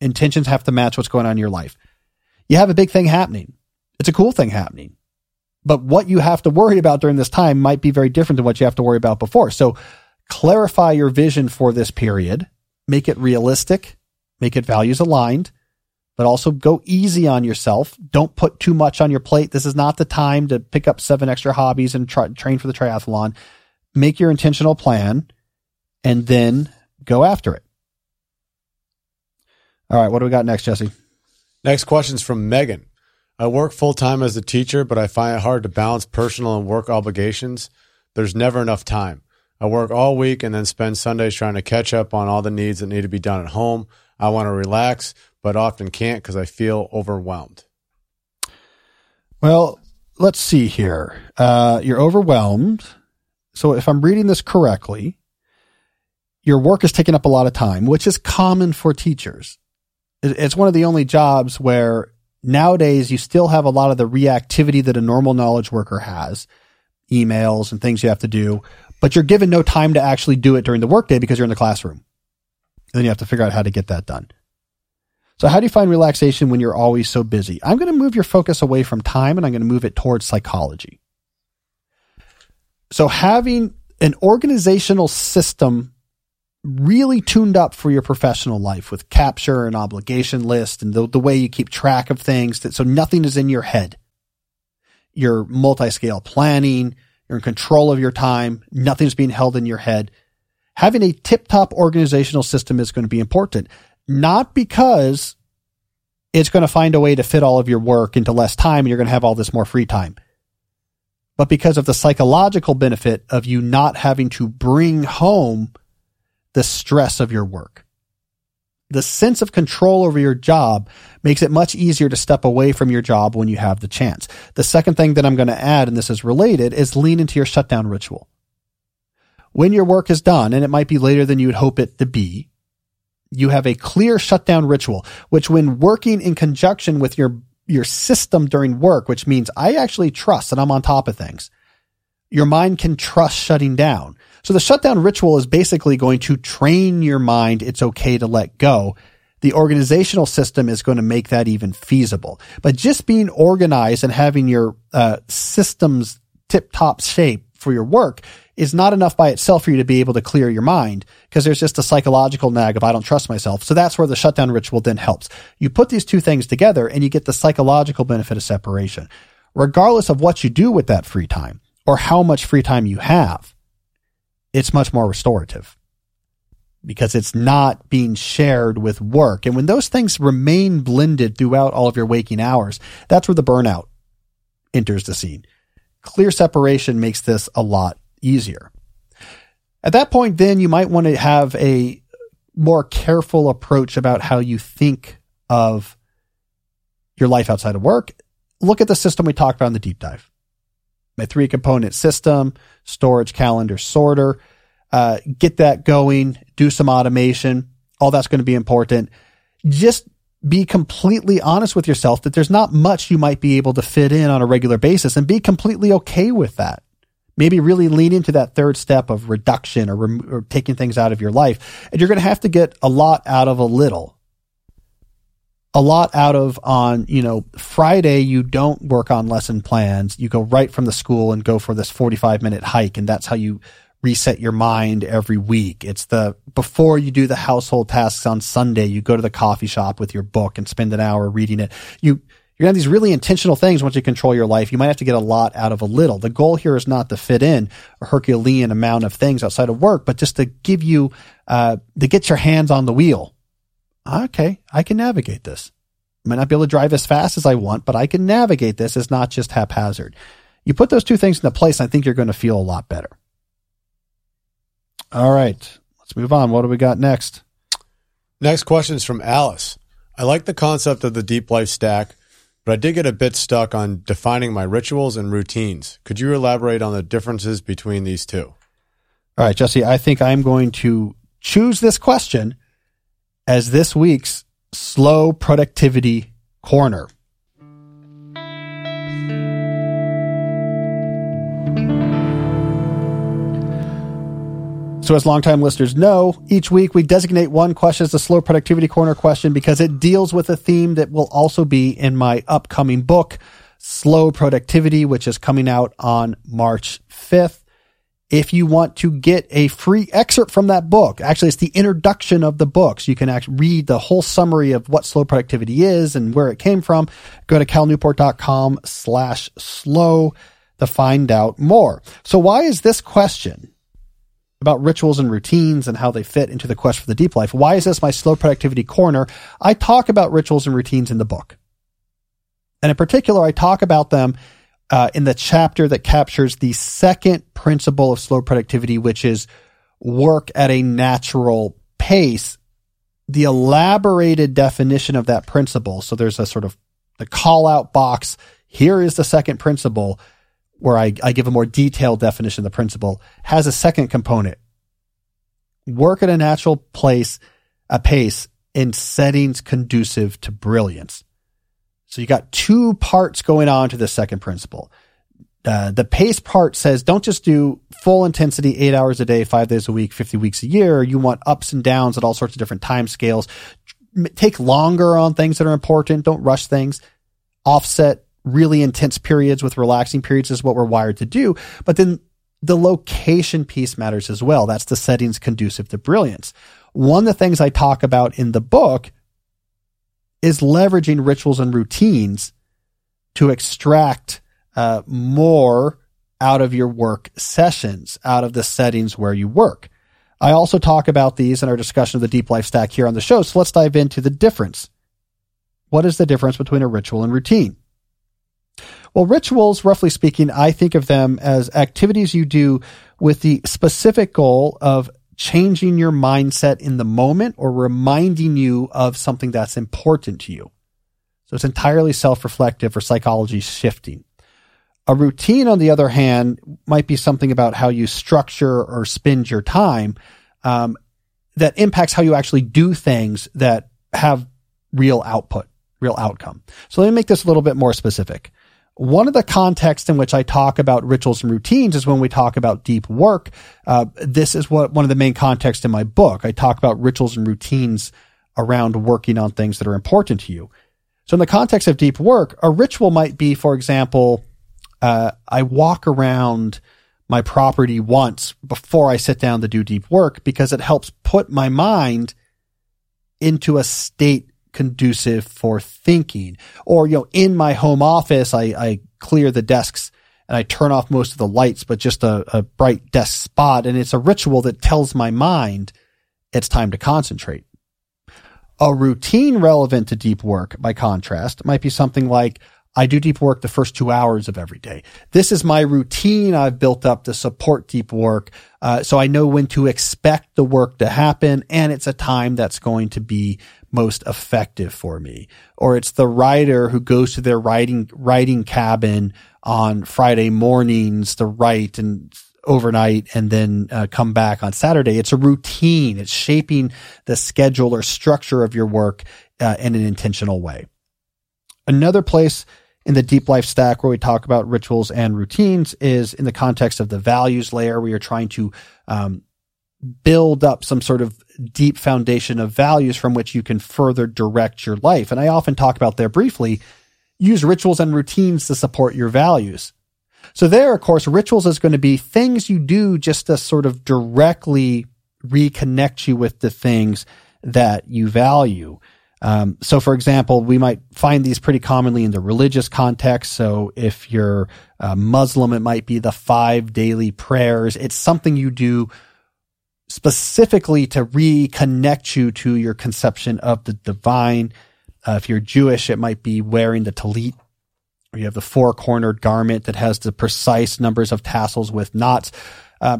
intentions have to match what's going on in your life. You have a big thing happening. It's a cool thing happening. But what you have to worry about during this time might be very different than what you have to worry about before. So clarify your vision for this period, make it realistic, make it values aligned, but also go easy on yourself. Don't put too much on your plate. This is not the time to pick up seven extra hobbies and try, train for the triathlon. Make your intentional plan and then go after it. All right, what do we got next, Jesse? Next question is from Megan. I work full time as a teacher, but I find it hard to balance personal and work obligations. There's never enough time. I work all week and then spend Sundays trying to catch up on all the needs that need to be done at home. I want to relax, but often can't because I feel overwhelmed. Well, let's see here. Uh, you're overwhelmed. So if I'm reading this correctly, your work is taking up a lot of time, which is common for teachers it's one of the only jobs where nowadays you still have a lot of the reactivity that a normal knowledge worker has emails and things you have to do but you're given no time to actually do it during the workday because you're in the classroom. And then you have to figure out how to get that done. So how do you find relaxation when you're always so busy? I'm going to move your focus away from time and I'm going to move it towards psychology. So having an organizational system really tuned up for your professional life with capture and obligation list and the, the way you keep track of things that so nothing is in your head. You're multi-scale planning, you're in control of your time, nothing's being held in your head. Having a tip-top organizational system is going to be important, not because it's going to find a way to fit all of your work into less time and you're going to have all this more free time but because of the psychological benefit of you not having to bring home the stress of your work. The sense of control over your job makes it much easier to step away from your job when you have the chance. The second thing that I'm going to add, and this is related, is lean into your shutdown ritual. When your work is done, and it might be later than you'd hope it to be, you have a clear shutdown ritual, which when working in conjunction with your your system during work, which means I actually trust that I'm on top of things. Your mind can trust shutting down. So the shutdown ritual is basically going to train your mind. It's okay to let go. The organizational system is going to make that even feasible. But just being organized and having your uh, systems tip top shape for your work is not enough by itself for you to be able to clear your mind because there's just a psychological nag of I don't trust myself. So that's where the shutdown ritual then helps. You put these two things together and you get the psychological benefit of separation. Regardless of what you do with that free time or how much free time you have, it's much more restorative because it's not being shared with work. And when those things remain blended throughout all of your waking hours, that's where the burnout enters the scene. Clear separation makes this a lot easier. At that point, then you might want to have a more careful approach about how you think of your life outside of work. Look at the system we talked about in the deep dive. My three component system, storage, calendar, sorter. Uh, get that going, do some automation. All that's going to be important. Just be completely honest with yourself that there's not much you might be able to fit in on a regular basis and be completely okay with that maybe really lean into that third step of reduction or, rem- or taking things out of your life. And you're going to have to get a lot out of a little. A lot out of on, you know, Friday, you don't work on lesson plans. You go right from the school and go for this 45 minute hike. And that's how you reset your mind every week. It's the before you do the household tasks on Sunday, you go to the coffee shop with your book and spend an hour reading it. You you're to have these really intentional things once you control your life. You might have to get a lot out of a little. The goal here is not to fit in a Herculean amount of things outside of work, but just to give you, uh, to get your hands on the wheel. Okay, I can navigate this. I might not be able to drive as fast as I want, but I can navigate this. It's not just haphazard. You put those two things into place, I think you're going to feel a lot better. All right, let's move on. What do we got next? Next question is from Alice. I like the concept of the deep life stack but I did get a bit stuck on defining my rituals and routines. Could you elaborate on the differences between these two? All right, Jesse, I think I'm going to choose this question as this week's slow productivity corner. So, as longtime listeners know, each week we designate one question as the slow productivity corner question because it deals with a theme that will also be in my upcoming book, Slow Productivity, which is coming out on March 5th. If you want to get a free excerpt from that book, actually, it's the introduction of the books. So you can actually read the whole summary of what slow productivity is and where it came from. Go to calnewport.com slash slow to find out more. So why is this question about rituals and routines and how they fit into the quest for the deep life. Why is this my slow productivity corner? I talk about rituals and routines in the book. And in particular, I talk about them uh, in the chapter that captures the second principle of slow productivity, which is work at a natural pace. The elaborated definition of that principle. So there's a sort of the call out box. Here is the second principle where I, I give a more detailed definition of the principle, has a second component. Work at a natural place, a pace in settings conducive to brilliance. So you got two parts going on to the second principle. uh, the pace part says don't just do full intensity eight hours a day, five days a week, 50 weeks a year. You want ups and downs at all sorts of different time scales. Take longer on things that are important. Don't rush things. Offset really intense periods with relaxing periods is what we're wired to do. But then the location piece matters as well. That's the settings conducive to brilliance. One of the things I talk about in the book is leveraging rituals and routines to extract uh, more out of your work sessions, out of the settings where you work. I also talk about these in our discussion of the deep life stack here on the show. So let's dive into the difference. What is the difference between a ritual and routine? Well, rituals, roughly speaking, I think of them as activities you do with the specific goal of changing your mindset in the moment or reminding you of something that's important to you. So it's entirely self-reflective or psychology shifting. A routine, on the other hand, might be something about how you structure or spend your time um, that impacts how you actually do things that have real output, real outcome. So let me make this a little bit more specific. One of the contexts in which I talk about rituals and routines is when we talk about deep work. Uh, this is what one of the main contexts in my book. I talk about rituals and routines around working on things that are important to you. So in the context of deep work, a ritual might be, for example, uh, I walk around my property once before I sit down to do deep work because it helps put my mind into a state conducive for thinking. Or, you know, in my home office, I, I clear the desks and I turn off most of the lights, but just a, a bright desk spot. And it's a ritual that tells my mind it's time to concentrate. A routine relevant to deep work, by contrast, might be something like I do deep work the first two hours of every day. This is my routine I've built up to support deep work. Uh, so I know when to expect the work to happen and it's a time that's going to be most effective for me. Or it's the writer who goes to their writing, writing cabin on Friday mornings to write and overnight and then uh, come back on Saturday. It's a routine. It's shaping the schedule or structure of your work uh, in an intentional way. Another place in the deep life stack where we talk about rituals and routines is in the context of the values layer where you're trying to um, build up some sort of deep foundation of values from which you can further direct your life. And I often talk about there briefly, use rituals and routines to support your values. So there, of course, rituals is going to be things you do just to sort of directly reconnect you with the things that you value. Um, so, for example, we might find these pretty commonly in the religious context. So, if you're a Muslim, it might be the five daily prayers. It's something you do specifically to reconnect you to your conception of the divine. Uh, if you're Jewish, it might be wearing the talit, or you have the four cornered garment that has the precise numbers of tassels with knots. Uh,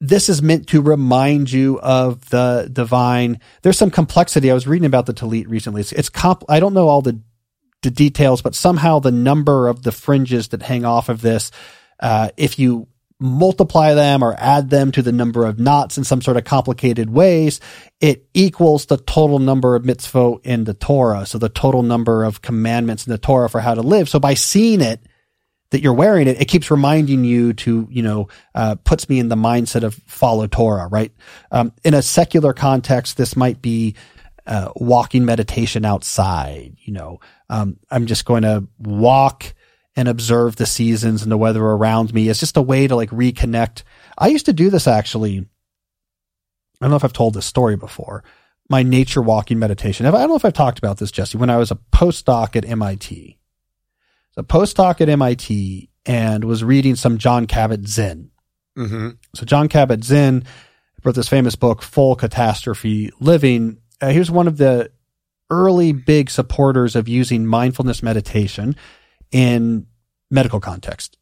this is meant to remind you of the divine. There's some complexity. I was reading about the talit recently. It's, it's comp. I don't know all the the details, but somehow the number of the fringes that hang off of this, uh, if you multiply them or add them to the number of knots in some sort of complicated ways, it equals the total number of mitzvot in the Torah. So the total number of commandments in the Torah for how to live. So by seeing it, that you're wearing it, it keeps reminding you to, you know, uh, puts me in the mindset of follow Torah, right? Um, in a secular context, this might be uh, walking meditation outside. You know, um, I'm just going to walk and observe the seasons and the weather around me. It's just a way to like reconnect. I used to do this actually. I don't know if I've told this story before. My nature walking meditation. I don't know if I've talked about this, Jesse. When I was a postdoc at MIT, a postdoc at MIT and was reading some John Kabat-Zinn. Mm-hmm. So John Kabat-Zinn wrote this famous book, Full Catastrophe Living. Uh, he was one of the early big supporters of using mindfulness meditation in medical context.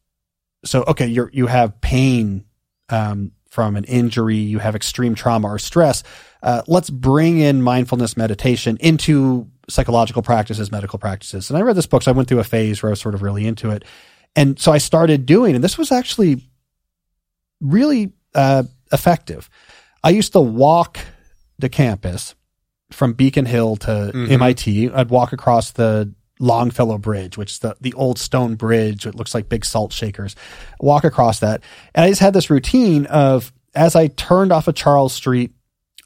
So, okay, you you have pain um, from an injury, you have extreme trauma or stress. Uh, let's bring in mindfulness meditation into psychological practices, medical practices. And I read this book, so I went through a phase where I was sort of really into it. And so I started doing, and this was actually really uh, effective. I used to walk the campus from Beacon Hill to mm-hmm. MIT. I'd walk across the Longfellow Bridge, which is the, the old stone bridge. It looks like big salt shakers. Walk across that. And I just had this routine of as I turned off of Charles Street,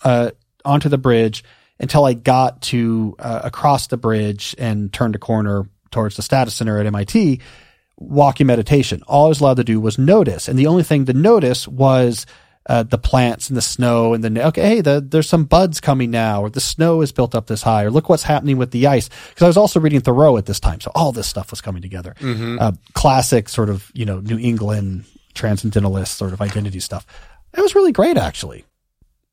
uh, onto the bridge until I got to uh, across the bridge and turned a corner towards the Stata Center at MIT, walking meditation. All I was allowed to do was notice. And the only thing to notice was uh, the plants and the snow and the okay, hey, the, there's some buds coming now, or the snow is built up this high, or look what's happening with the ice. Because I was also reading Thoreau at this time, so all this stuff was coming together. Mm-hmm. Uh, classic sort of you know New England transcendentalist sort of identity stuff. It was really great, actually.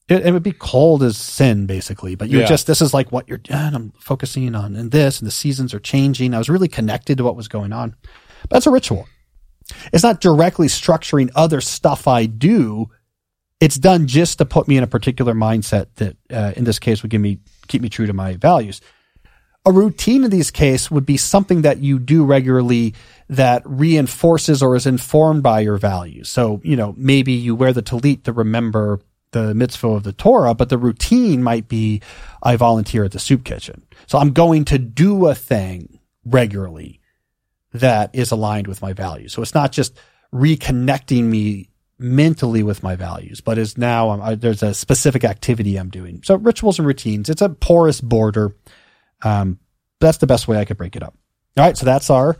It, it would be cold as sin, basically. But you yeah. just this is like what you're. And I'm focusing on, and this, and the seasons are changing. I was really connected to what was going on. But that's a ritual. It's not directly structuring other stuff I do it's done just to put me in a particular mindset that, uh, in this case, would give me keep me true to my values. A routine in these cases would be something that you do regularly that reinforces or is informed by your values. So, you know, maybe you wear the talit to remember the mitzvah of the Torah, but the routine might be I volunteer at the soup kitchen. So I'm going to do a thing regularly that is aligned with my values. So it's not just reconnecting me mentally with my values, but is now I, there's a specific activity I'm doing. So rituals and routines. It's a porous border. Um, that's the best way I could break it up. All right, so that's our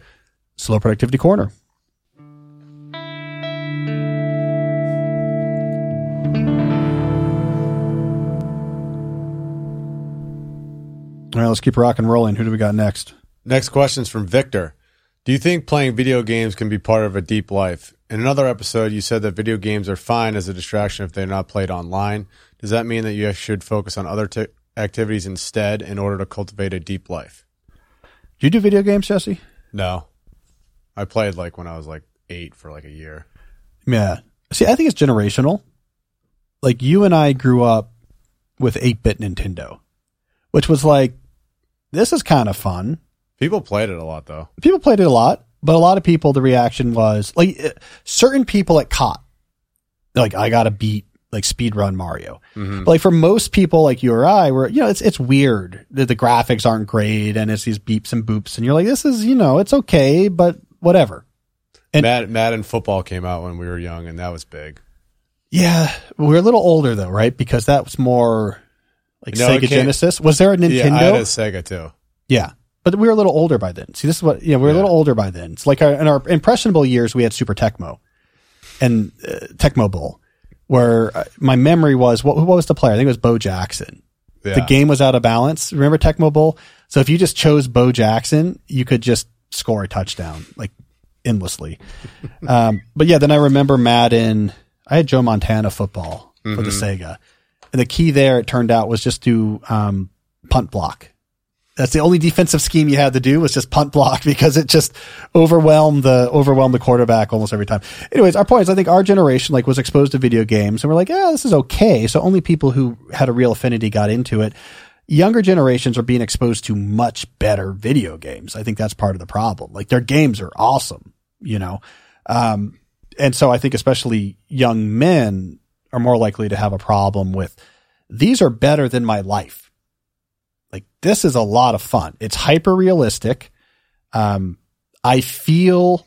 slow productivity corner. All right, let's keep rock and rolling. Who do we got next? Next question is from Victor. Do you think playing video games can be part of a deep life? In another episode, you said that video games are fine as a distraction if they're not played online. Does that mean that you should focus on other t- activities instead in order to cultivate a deep life? Do you do video games, Jesse? No. I played like when I was like eight for like a year. Yeah. See, I think it's generational. Like you and I grew up with 8 bit Nintendo, which was like, this is kind of fun. People played it a lot though. People played it a lot, but a lot of people, the reaction was like uh, certain people at caught. Like, I got to beat like speed run Mario. Mm-hmm. But like for most people like you or I, where you know it's it's weird that the graphics aren't great and it's these beeps and boops, and you're like, this is you know it's okay, but whatever. And Mad, Madden football came out when we were young, and that was big. Yeah, we we're a little older though, right? Because that was more like no, Sega Genesis. Was there a Nintendo? Yeah, I had a Sega too. Yeah, but we were a little older by then. See, this is what, yeah, we were yeah. a little older by then. It's like our, in our impressionable years, we had Super Tecmo and uh, Tecmo Bowl, where uh, my memory was, what, what was the player? I think it was Bo Jackson. Yeah. The game was out of balance. Remember Tecmo Bowl? So if you just chose Bo Jackson, you could just score a touchdown like endlessly. um, but yeah, then I remember Madden. I had Joe Montana football mm-hmm. for the mm-hmm. Sega. And the key there, it turned out, was just to um, punt block. That's the only defensive scheme you had to do was just punt block because it just overwhelmed the overwhelmed the quarterback almost every time. Anyways, our point is I think our generation like was exposed to video games and we're like, yeah, this is okay. So only people who had a real affinity got into it. Younger generations are being exposed to much better video games. I think that's part of the problem. Like their games are awesome, you know. Um, and so I think especially young men are more likely to have a problem with these are better than my life like this is a lot of fun. It's hyper realistic. Um, I feel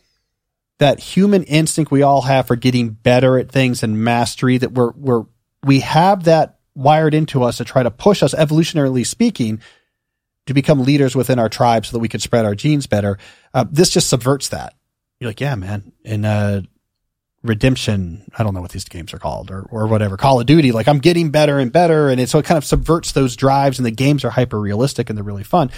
that human instinct we all have for getting better at things and mastery that we're, we're, we have that wired into us to try to push us evolutionarily speaking to become leaders within our tribe so that we could spread our genes better. Uh, this just subverts that. You're like, yeah, man. And, uh, redemption i don't know what these games are called or, or whatever call of duty like i'm getting better and better and it so it kind of subverts those drives and the games are hyper realistic and they're really fun.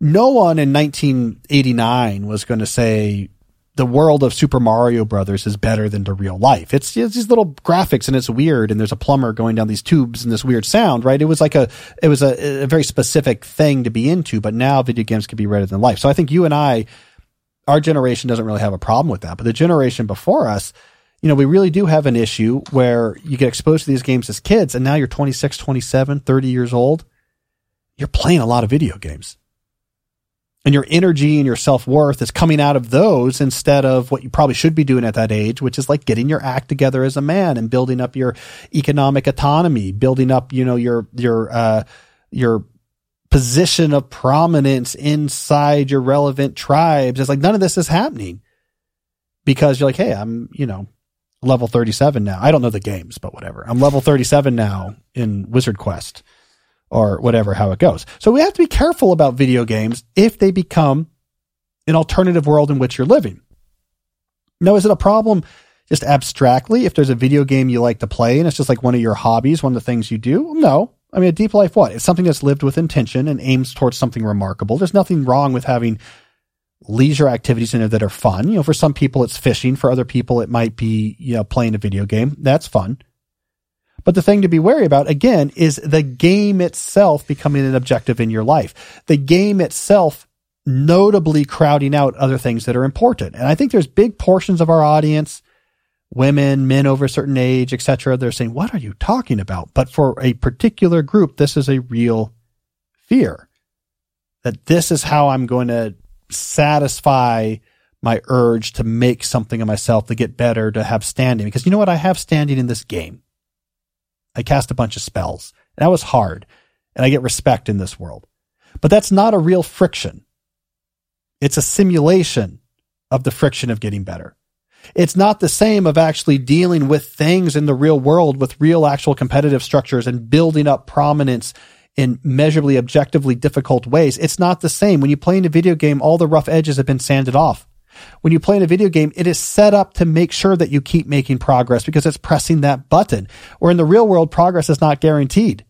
No one in 1989 was going to say the world of super mario brothers is better than the real life. It's, it's these little graphics and it's weird and there's a plumber going down these tubes and this weird sound right? It was like a it was a, a very specific thing to be into but now video games can be better than life. So i think you and i our generation doesn't really have a problem with that but the generation before us you know, we really do have an issue where you get exposed to these games as kids and now you're 26, 27, 30 years old. You're playing a lot of video games. And your energy and your self worth is coming out of those instead of what you probably should be doing at that age, which is like getting your act together as a man and building up your economic autonomy, building up, you know, your, your, uh, your position of prominence inside your relevant tribes. It's like none of this is happening because you're like, hey, I'm, you know, level 37 now. I don't know the games, but whatever. I'm level 37 now in Wizard Quest or whatever, how it goes. So we have to be careful about video games if they become an alternative world in which you're living. Now, is it a problem just abstractly if there's a video game you like to play and it's just like one of your hobbies, one of the things you do? No. I mean, a deep life, what? It's something that's lived with intention and aims towards something remarkable. There's nothing wrong with having leisure activities in there that are fun. You know, for some people it's fishing. For other people it might be, you know, playing a video game. That's fun. But the thing to be wary about again is the game itself becoming an objective in your life. The game itself notably crowding out other things that are important. And I think there's big portions of our audience, women, men over a certain age, etc. They're saying, what are you talking about? But for a particular group, this is a real fear that this is how I'm going to satisfy my urge to make something of myself, to get better, to have standing. Because you know what? I have standing in this game. I cast a bunch of spells. And that was hard. And I get respect in this world. But that's not a real friction. It's a simulation of the friction of getting better. It's not the same of actually dealing with things in the real world with real actual competitive structures and building up prominence in measurably objectively difficult ways. It's not the same. When you play in a video game, all the rough edges have been sanded off. When you play in a video game, it is set up to make sure that you keep making progress because it's pressing that button. Or in the real world, progress is not guaranteed.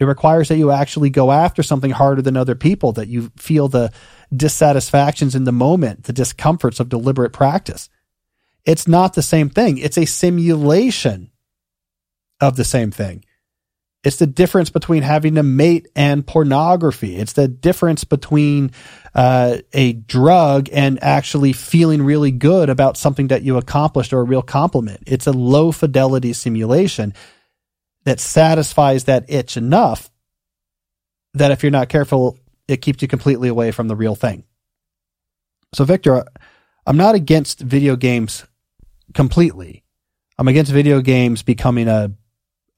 It requires that you actually go after something harder than other people, that you feel the dissatisfactions in the moment, the discomforts of deliberate practice. It's not the same thing. It's a simulation of the same thing. It's the difference between having a mate and pornography. It's the difference between uh, a drug and actually feeling really good about something that you accomplished or a real compliment. It's a low fidelity simulation that satisfies that itch enough that if you're not careful, it keeps you completely away from the real thing. So, Victor, I'm not against video games completely. I'm against video games becoming a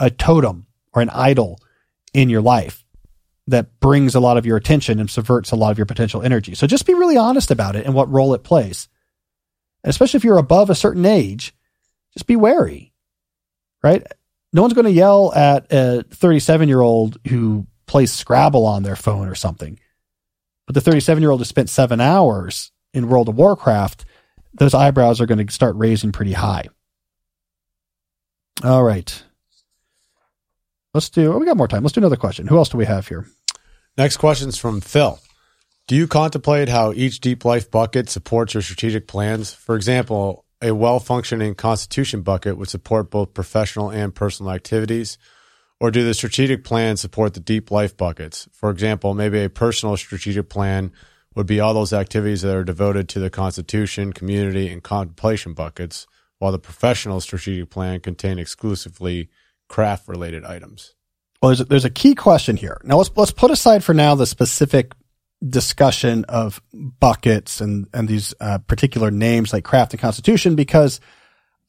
a totem or an idol in your life that brings a lot of your attention and subverts a lot of your potential energy. So just be really honest about it and what role it plays. And especially if you're above a certain age, just be wary, right? No one's going to yell at a 37 year old who plays Scrabble on their phone or something. But the 37 year old who spent seven hours in World of Warcraft, those eyebrows are going to start raising pretty high. All right. Let's do. Oh, we got more time. Let's do another question. Who else do we have here? Next question is from Phil. Do you contemplate how each deep life bucket supports your strategic plans? For example, a well functioning constitution bucket would support both professional and personal activities. Or do the strategic plans support the deep life buckets? For example, maybe a personal strategic plan would be all those activities that are devoted to the constitution, community, and contemplation buckets, while the professional strategic plan contain exclusively craft related items? Well, there's a, there's a key question here. Now let's let's put aside for now the specific discussion of buckets and and these uh, particular names like craft and constitution because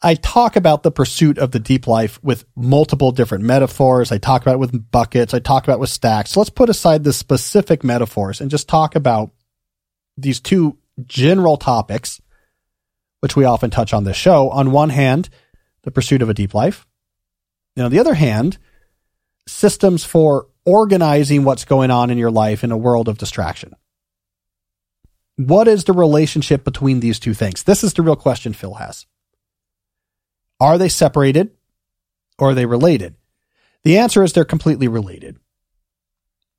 I talk about the pursuit of the deep life with multiple different metaphors. I talk about it with buckets. I talk about it with stacks. So let's put aside the specific metaphors and just talk about these two general topics, which we often touch on this show. On one hand, the pursuit of a deep life. And on the other hand, systems for organizing what's going on in your life in a world of distraction. What is the relationship between these two things? This is the real question Phil has. Are they separated or are they related? The answer is they're completely related.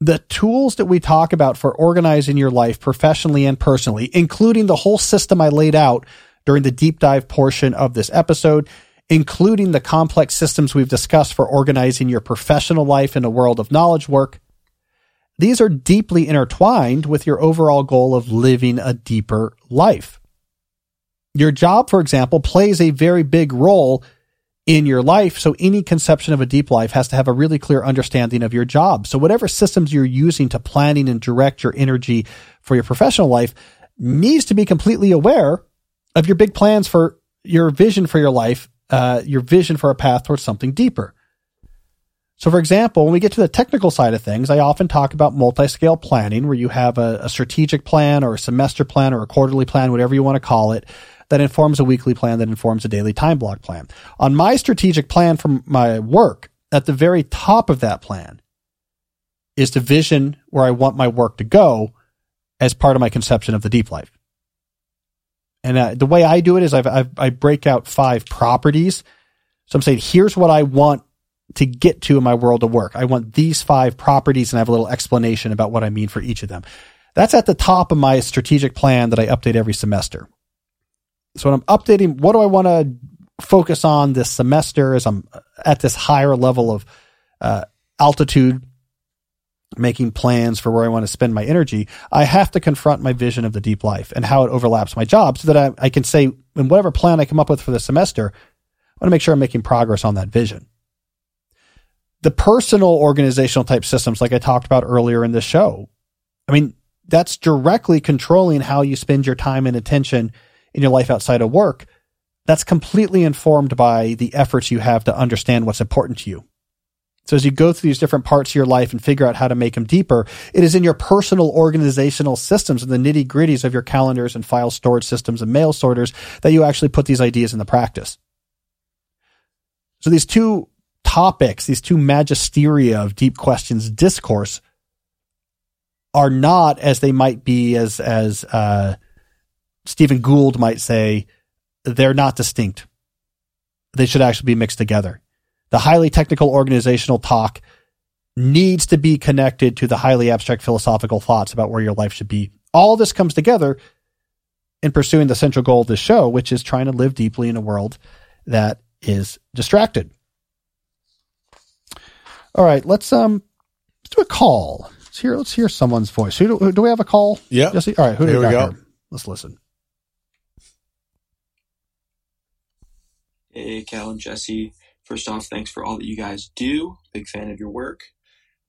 The tools that we talk about for organizing your life professionally and personally, including the whole system I laid out during the deep dive portion of this episode, including the complex systems we've discussed for organizing your professional life in a world of knowledge work. These are deeply intertwined with your overall goal of living a deeper life. Your job, for example, plays a very big role in your life. So any conception of a deep life has to have a really clear understanding of your job. So whatever systems you're using to planning and direct your energy for your professional life needs to be completely aware of your big plans for your vision for your life uh, your vision for a path towards something deeper. So, for example, when we get to the technical side of things, I often talk about multi scale planning, where you have a, a, strategic plan or a semester plan or a quarterly plan, whatever you want to call it, that informs a weekly plan, that informs a daily time block plan. On my strategic plan for my work, at the very top of that plan is the vision where I want my work to go as part of my conception of the deep life. And uh, the way I do it is I've, I've, I break out five properties. So I'm saying, here's what I want to get to in my world of work. I want these five properties and I have a little explanation about what I mean for each of them. That's at the top of my strategic plan that I update every semester. So when I'm updating, what do I want to focus on this semester as I'm at this higher level of uh, altitude, making plans for where I want to spend my energy, I have to confront my vision of the deep life and how it overlaps my job so that I, I can say, in whatever plan I come up with for the semester, I want to make sure I'm making progress on that vision. The personal organizational type systems, like I talked about earlier in the show, I mean, that's directly controlling how you spend your time and attention in your life outside of work. That's completely informed by the efforts you have to understand what's important to you. So as you go through these different parts of your life and figure out how to make them deeper, it is in your personal organizational systems and the nitty gritties of your calendars and file storage systems and mail sorters that you actually put these ideas into practice. So these two topics, these two magisteria of deep questions discourse are not as they might be as, as, uh, Stephen Gould might say, they're not distinct. They should actually be mixed together the highly technical organizational talk needs to be connected to the highly abstract philosophical thoughts about where your life should be. All this comes together in pursuing the central goal of this show, which is trying to live deeply in a world that is distracted. All right, let's um let's do a call. Let's hear let's hear someone's voice. Who do, do we have a call? Yeah. Jesse? All right, who do here we, we go? Here? Let's listen. Hey, Cal and Jesse. First off, thanks for all that you guys do. Big fan of your work.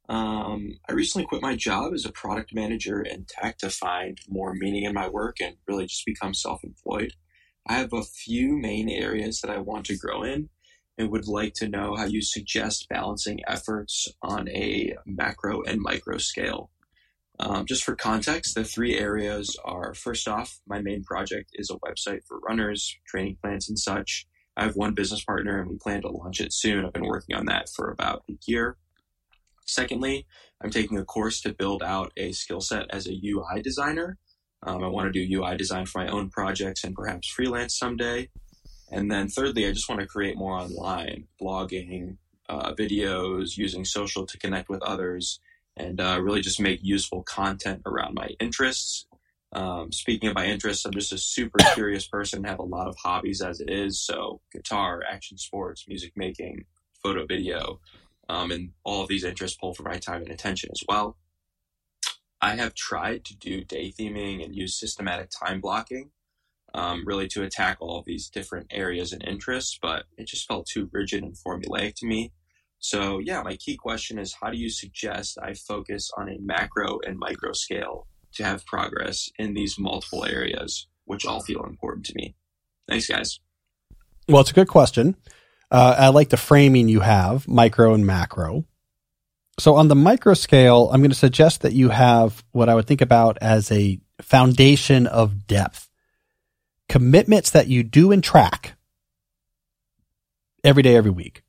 Um, I recently quit my job as a product manager in tech to find more meaning in my work and really just become self employed. I have a few main areas that I want to grow in and would like to know how you suggest balancing efforts on a macro and micro scale. Um, just for context, the three areas are first off, my main project is a website for runners, training plans, and such. I have one business partner and we plan to launch it soon. I've been working on that for about a year. Secondly, I'm taking a course to build out a skill set as a UI designer. Um, I want to do UI design for my own projects and perhaps freelance someday. And then thirdly, I just want to create more online blogging, uh, videos, using social to connect with others, and uh, really just make useful content around my interests um, speaking of my interests, I'm just a super curious person, have a lot of hobbies as it is. So, guitar, action sports, music making, photo, video, um, and all of these interests pull for my time and attention as well. I have tried to do day theming and use systematic time blocking, um, really to attack all of these different areas and interests, but it just felt too rigid and formulaic to me. So, yeah, my key question is how do you suggest I focus on a macro and micro scale to have progress in these multiple areas, which all feel important to me. Thanks, guys. Well, it's a good question. Uh, I like the framing you have, micro and macro. So on the micro scale, I'm going to suggest that you have what I would think about as a foundation of depth. Commitments that you do and track every day, every week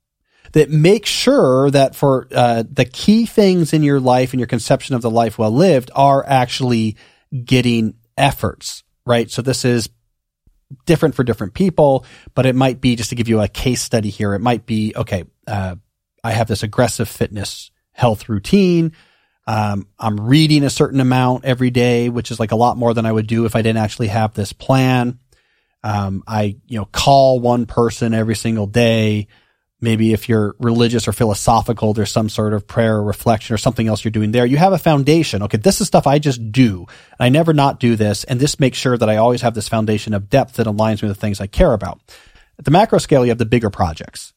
that make sure that for uh, the key things in your life and your conception of the life well lived are actually getting efforts, right? So this is different for different people, but it might be just to give you a case study here. It might be, okay, uh, I have this aggressive fitness health routine. Um, I'm reading a certain amount every day, which is like a lot more than I would do if I didn't actually have this plan. Um, I, you know, call one person every single day. Maybe if you're religious or philosophical, there's some sort of prayer or reflection or something else you're doing there. You have a foundation. Okay, this is stuff I just do. I never not do this. And this makes sure that I always have this foundation of depth that aligns with the things I care about. At the macro scale, you have the bigger projects.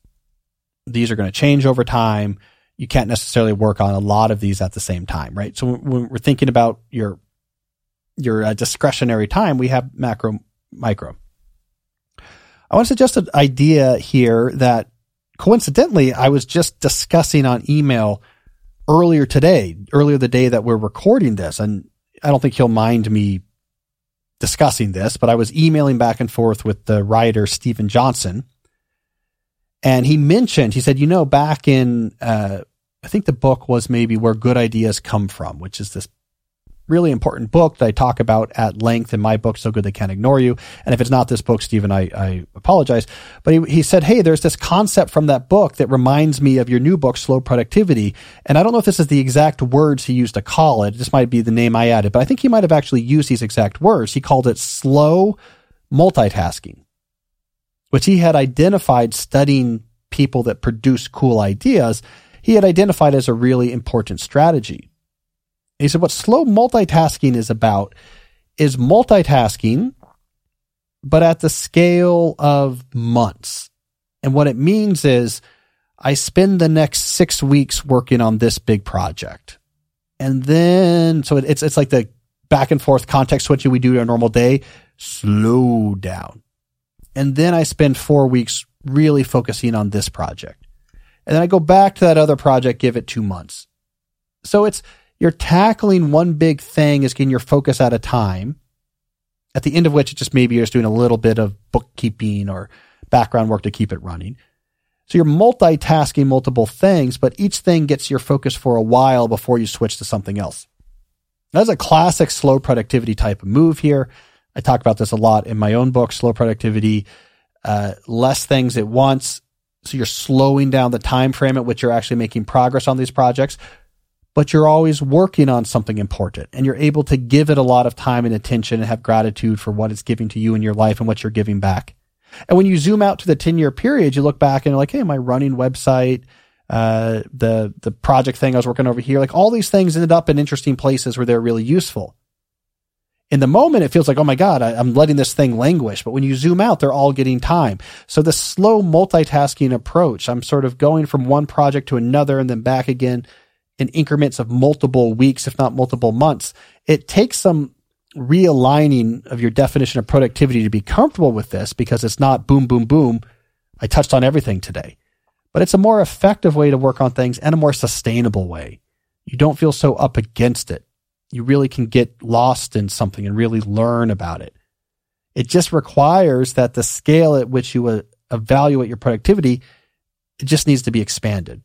These are going to change over time. You can't necessarily work on a lot of these at the same time, right? So when we're thinking about your, your uh, discretionary time, we have macro, micro. I want to suggest an idea here that coincidentally, I was just discussing on email earlier today, earlier the day that we're recording this. And I don't think he'll mind me discussing this, but I was emailing back and forth with the writer, Steven Johnson. And he mentioned, he said, you know, back in, uh, I think the book was maybe Where Good Ideas Come From, which is this really important book that I talk about at length in my book, So Good They Can't Ignore You. And if it's not this book, Steven, I, I apologize. But he, he said, Hey, there's this concept from that book that reminds me of your new book, Slow Productivity. And I don't know if this is the exact words he used to call it. This might be the name I added, but I think he might have actually used these exact words. He called it slow multitasking, which he had identified studying people that produce cool ideas. He had identified as a really important strategy. He said what slow multitasking is about is multitasking, but at the scale of months. And what it means is I spend the next six weeks working on this big project. And then, so it's, it's like the back and forth context switching we do in a normal day. Slow down. And then I spend four weeks really focusing on this project. And then I go back to that other project, give it two months. So it's, you're tackling one big thing is getting your focus at a time. At the end of which, it just maybe you're just doing a little bit of bookkeeping or background work to keep it running. So you're multitasking multiple things, but each thing gets your focus for a while before you switch to something else. That's a classic slow productivity type of move here. I talk about this a lot in my own book, Slow Productivity. Uh, less things at once. So you're slowing down the time frame at which you're actually making progress on these projects but you're always working on something important and you're able to give it a lot of time and attention and have gratitude for what it's giving to you in your life and what you're giving back. And when you zoom out to the 10 year period, you look back and you're like, Hey, my running website, uh, the, the project thing I was working over here, like all these things ended up in interesting places where they're really useful. In the moment, it feels like, oh my God, I, I'm letting this thing languish. But when you zoom out, they're all getting time. So the slow multitasking approach, I'm sort of going from one project to another and then back again in increments of multiple weeks, if not multiple months. It takes some realigning of your definition of productivity to be comfortable with this because it's not boom, boom, boom. I touched on everything today, but it's a more effective way to work on things and a more sustainable way. You don't feel so up against it. You really can get lost in something and really learn about it. It just requires that the scale at which you uh, evaluate your productivity, it just needs to be expanded.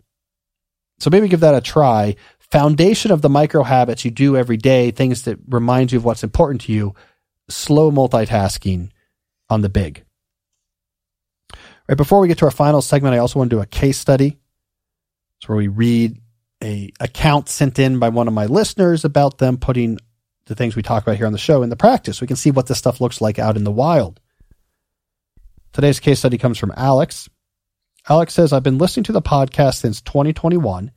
So maybe give that a try. Foundation of the micro habits you do every day, things that remind you of what's important to you, slow multitasking on the big. Right before we get to our final segment, I also want to do a case study. It's where we read a account sent in by one of my listeners about them putting the things we talk about here on the show in the practice. We can see what this stuff looks like out in the wild. Today's case study comes from Alex. Alex says, I've been listening to the podcast since 2021.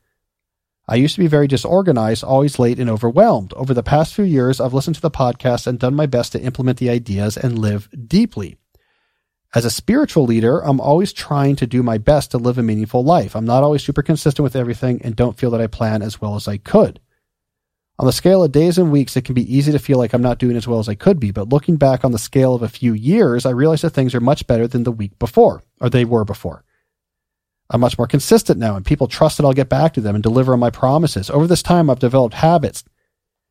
I used to be very disorganized, always late and overwhelmed. Over the past few years, I've listened to the podcast and done my best to implement the ideas and live deeply. As a spiritual leader, I'm always trying to do my best to live a meaningful life. I'm not always super consistent with everything and don't feel that I plan as well as I could. On the scale of days and weeks, it can be easy to feel like I'm not doing as well as I could be, but looking back on the scale of a few years, I realize that things are much better than the week before, or they were before. I'm much more consistent now, and people trust that I'll get back to them and deliver on my promises. Over this time, I've developed habits,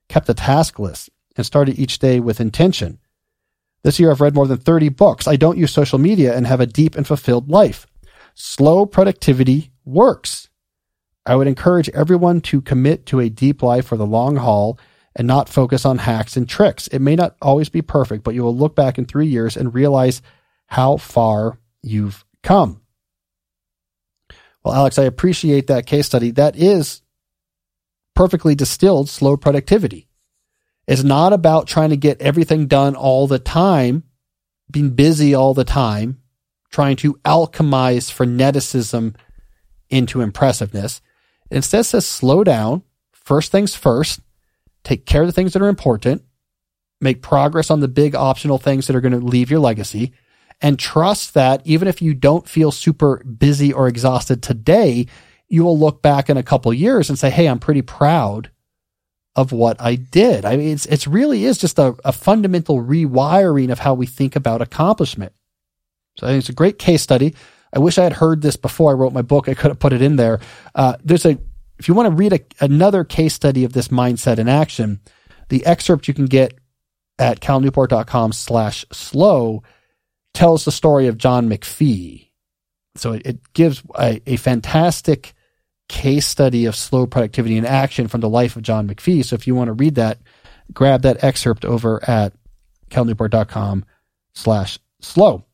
kept a task list, and started each day with intention. This year, I've read more than 30 books. I don't use social media and have a deep and fulfilled life. Slow productivity works. I would encourage everyone to commit to a deep life for the long haul and not focus on hacks and tricks. It may not always be perfect, but you will look back in three years and realize how far you've come. Well, Alex, I appreciate that case study. That is perfectly distilled slow productivity. It's not about trying to get everything done all the time, being busy all the time, trying to alchemize freneticism into impressiveness. It instead says slow down, first things first, take care of the things that are important, make progress on the big optional things that are going to leave your legacy, and trust that even if you don't feel super busy or exhausted today, you will look back in a couple years and say, Hey, I'm pretty proud of what I did. I mean, it's, it's really is just a, a fundamental rewiring of how we think about accomplishment. So I think it's a great case study. I wish I had heard this before I wrote my book. I could have put it in there. Uh, there's a, if you want to read a, another case study of this mindset in action, the excerpt you can get at calnewport.com slash slow tells the story of John McPhee. So it, gives a, a fantastic case study of slow productivity in action from the life of John McPhee. So if you want to read that, grab that excerpt over at calnewport.com slash slow.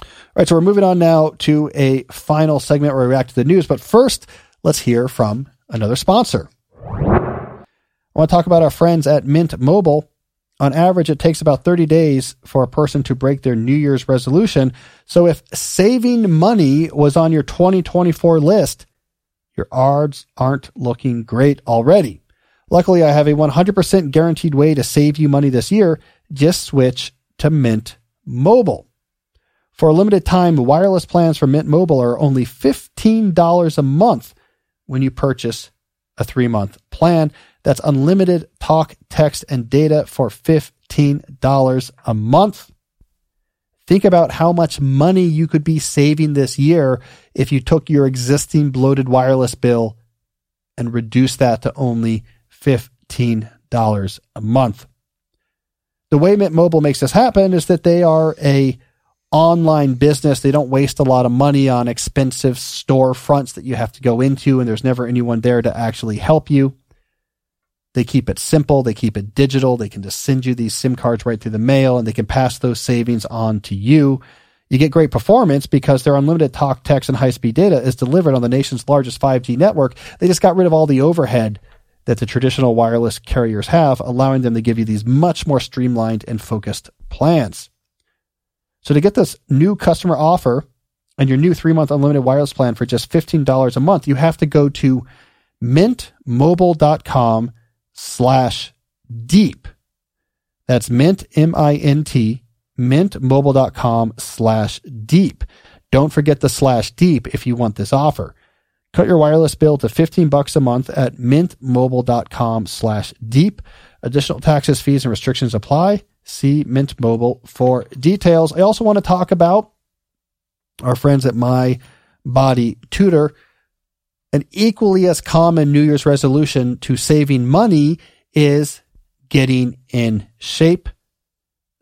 All right, so we're moving on now to a final segment where we react to the news. But first, let's hear from another sponsor. I want to talk about our friends at Mint Mobile. On average, it takes about 30 days for a person to break their New Year's resolution. So if saving money was on your 2024 list, your odds aren't looking great already. Luckily, I have a 100% guaranteed way to save you money this year. Just switch to Mint Mobile. For a limited time, wireless plans from Mint Mobile are only $15 a month when you purchase a three month plan. That's unlimited talk, text, and data for $15 a month. Think about how much money you could be saving this year if you took your existing bloated wireless bill and reduced that to only $15 a month. The way Mint Mobile makes this happen is that they are a online business. They don't waste a lot of money on expensive storefronts that you have to go into and there's never anyone there to actually help you. They keep it simple. They keep it digital. They can just send you these SIM cards right through the mail and they can pass those savings on to you. You get great performance because their unlimited talk, text, and high speed data is delivered on the nation's largest 5G network. They just got rid of all the overhead that the traditional wireless carriers have, allowing them to give you these much more streamlined and focused plans. So to get this new customer offer and your new three month unlimited wireless plan for just $15 a month, you have to go to mintmobile.com slash deep. That's mint, M-I-N-T, mintmobile.com slash deep. Don't forget the slash deep if you want this offer. Cut your wireless bill to 15 bucks a month at mintmobile.com slash deep. Additional taxes, fees, and restrictions apply. See Mint Mobile for details. I also want to talk about our friends at My Body Tutor. An equally as common New Year's resolution to saving money is getting in shape.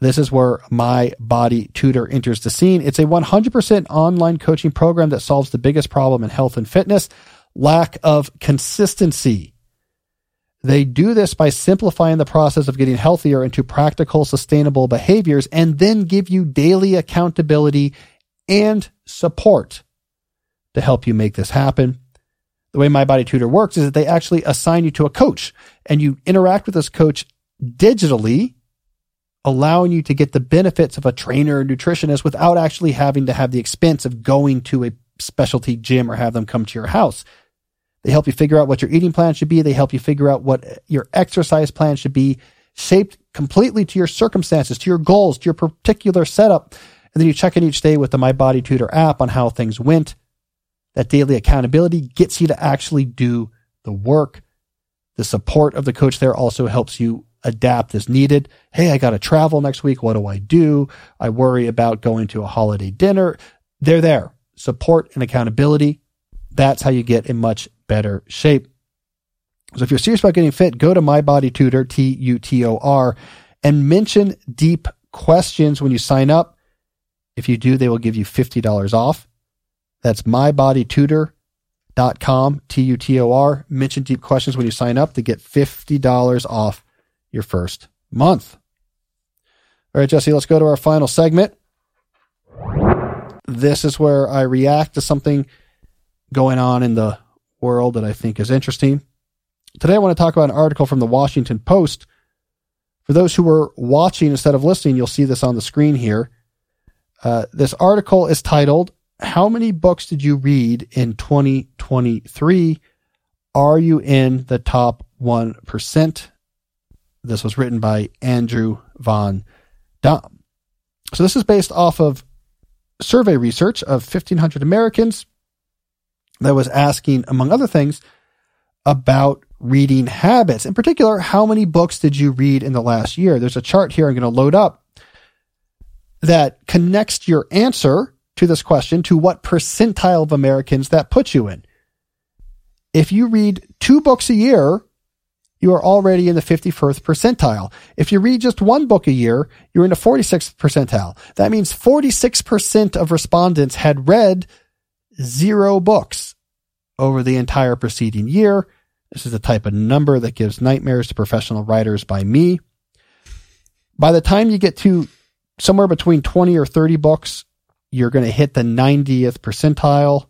This is where My Body Tutor enters the scene. It's a 100% online coaching program that solves the biggest problem in health and fitness lack of consistency. They do this by simplifying the process of getting healthier into practical, sustainable behaviors and then give you daily accountability and support to help you make this happen. The way My Body Tutor works is that they actually assign you to a coach and you interact with this coach digitally, allowing you to get the benefits of a trainer or nutritionist without actually having to have the expense of going to a specialty gym or have them come to your house. They help you figure out what your eating plan should be. They help you figure out what your exercise plan should be, shaped completely to your circumstances, to your goals, to your particular setup. And then you check in each day with the My Body Tutor app on how things went. That daily accountability gets you to actually do the work. The support of the coach there also helps you adapt as needed. Hey, I got to travel next week. What do I do? I worry about going to a holiday dinner. They're there. Support and accountability. That's how you get in much better shape. So if you're serious about getting fit, go to My Body Tutor, T U T O R, and mention deep questions when you sign up. If you do, they will give you $50 off. That's mybodytutor.com, T U T O R. Mention deep questions when you sign up to get $50 off your first month. All right, Jesse, let's go to our final segment. This is where I react to something going on in the world that I think is interesting. Today, I want to talk about an article from the Washington Post. For those who were watching instead of listening, you'll see this on the screen here. Uh, this article is titled, How Many Books Did You Read in 2023? Are You in the Top 1%? This was written by Andrew Van Dam. So, this is based off of survey research of 1,500 Americans that was asking, among other things, about reading habits. In particular, how many books did you read in the last year? There's a chart here I'm going to load up that connects your answer to this question to what percentile of Americans that puts you in. If you read two books a year, you are already in the 51st percentile. If you read just one book a year, you're in the 46th percentile. That means 46% of respondents had read zero books over the entire preceding year. This is the type of number that gives nightmares to professional writers by me. By the time you get to somewhere between 20 or 30 books, you're going to hit the 90th percentile.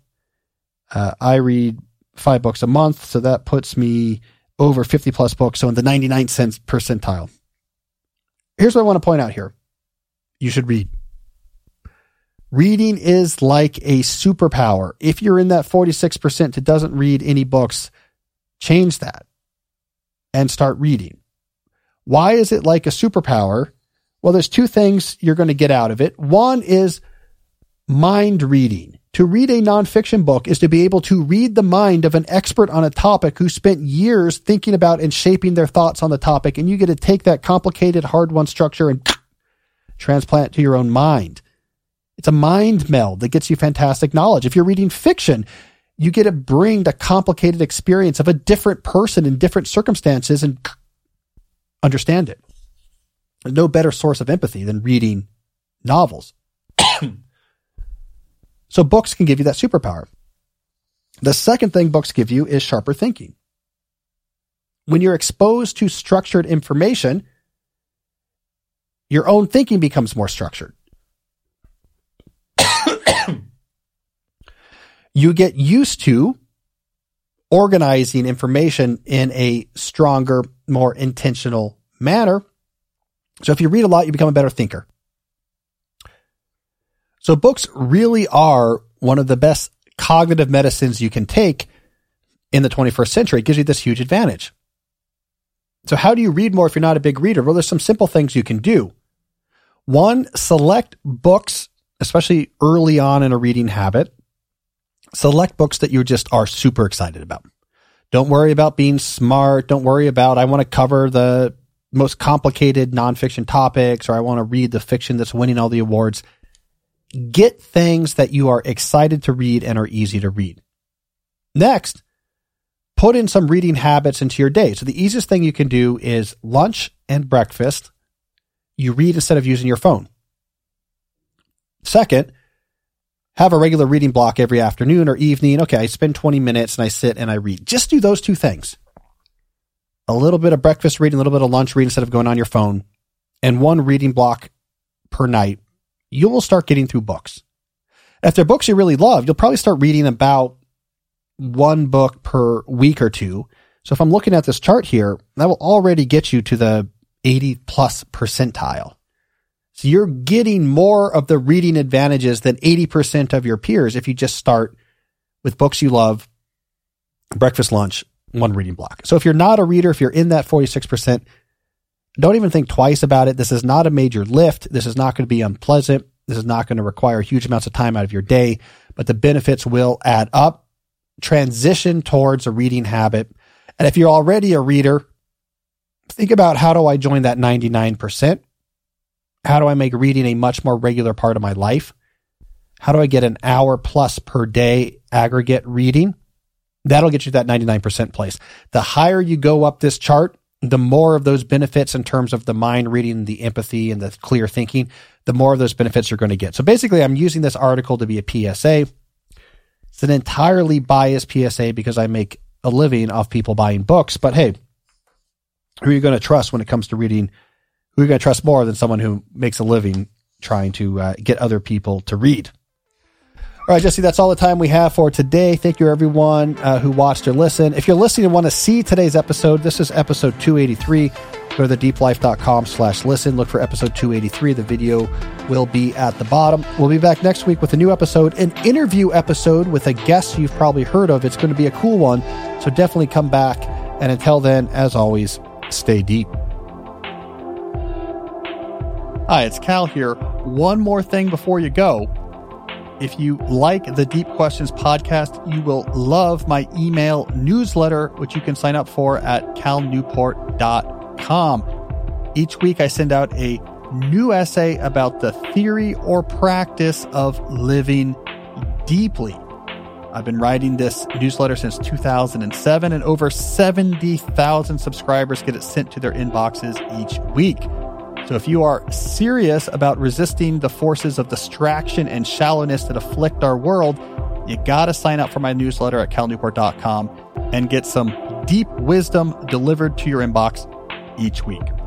Uh, I read five books a month, so that puts me over 50 plus books, so in the 99 cents percentile. Here's what I want to point out here. You should read. Reading is like a superpower. If you're in that 46% that doesn't read any books, change that and start reading. Why is it like a superpower? Well, there's two things you're going to get out of it. One is mind reading. To read a nonfiction book is to be able to read the mind of an expert on a topic who spent years thinking about and shaping their thoughts on the topic. And you get to take that complicated, hard won structure and transplant to your own mind. It's a mind meld that gets you fantastic knowledge. If you're reading fiction, you get to bring the complicated experience of a different person in different circumstances and understand it. There's no better source of empathy than reading novels. So books can give you that superpower. The second thing books give you is sharper thinking. When you're exposed to structured information, your own thinking becomes more structured. you get used to organizing information in a stronger, more intentional manner. So if you read a lot, you become a better thinker. So books really are one of the best cognitive medicines you can take in the 21st century. It gives you this huge advantage. So how do you read more if you're not a big reader? Well, there's some simple things you can do. One, select books, especially early on in a reading habit. Select books that you just are super excited about. Don't worry about being smart. Don't worry about, I want to cover the most complicated nonfiction topics or I want to read the fiction that's winning all the awards get things that you are excited to read and are easy to read. Next, put in some reading habits into your day. So the easiest thing you can do is lunch and breakfast. You read instead of using your phone. Second, have a regular reading block every afternoon or evening. Okay, I spend 20 minutes and I sit and I read. Just do those two things. A little bit of breakfast reading, a little bit of lunch reading instead of going on your phone, and one reading block per night you will start getting through books. If they're books you really love, you'll probably start reading about one book per week or two. So if I'm looking at this chart here, that will already get you to the 80 plus percentile. So you're getting more of the reading advantages than 80% of your peers if you just start with books you love, breakfast, lunch, one reading block. So if you're not a reader, if you're in that 46%, don't even think twice about it. This is not a major lift. This is not going to be unpleasant. This is not going to require huge amounts of time out of your day, but the benefits will add up. Transition towards a reading habit. And if you're already a reader, think about how do I join that 99%? How do I make reading a much more regular part of my life? How do I get an hour plus per day aggregate reading? That'll get you that 99% place. The higher you go up this chart, the more of those benefits in terms of the mind reading, the empathy, and the clear thinking, the more of those benefits you're going to get. So basically, I'm using this article to be a PSA. It's an entirely biased PSA because I make a living off people buying books. But hey, who are you going to trust when it comes to reading? Who are you going to trust more than someone who makes a living trying to uh, get other people to read? All right, Jesse, that's all the time we have for today. Thank you, everyone uh, who watched or listened. If you're listening and want to see today's episode, this is episode 283. Go to thedeeplife.com slash listen. Look for episode 283. The video will be at the bottom. We'll be back next week with a new episode, an interview episode with a guest you've probably heard of. It's going to be a cool one. So definitely come back. And until then, as always, stay deep. Hi, it's Cal here. One more thing before you go. If you like the Deep Questions podcast, you will love my email newsletter, which you can sign up for at calnewport.com. Each week, I send out a new essay about the theory or practice of living deeply. I've been writing this newsletter since 2007, and over 70,000 subscribers get it sent to their inboxes each week. So if you are serious about resisting the forces of distraction and shallowness that afflict our world, you got to sign up for my newsletter at calnewport.com and get some deep wisdom delivered to your inbox each week.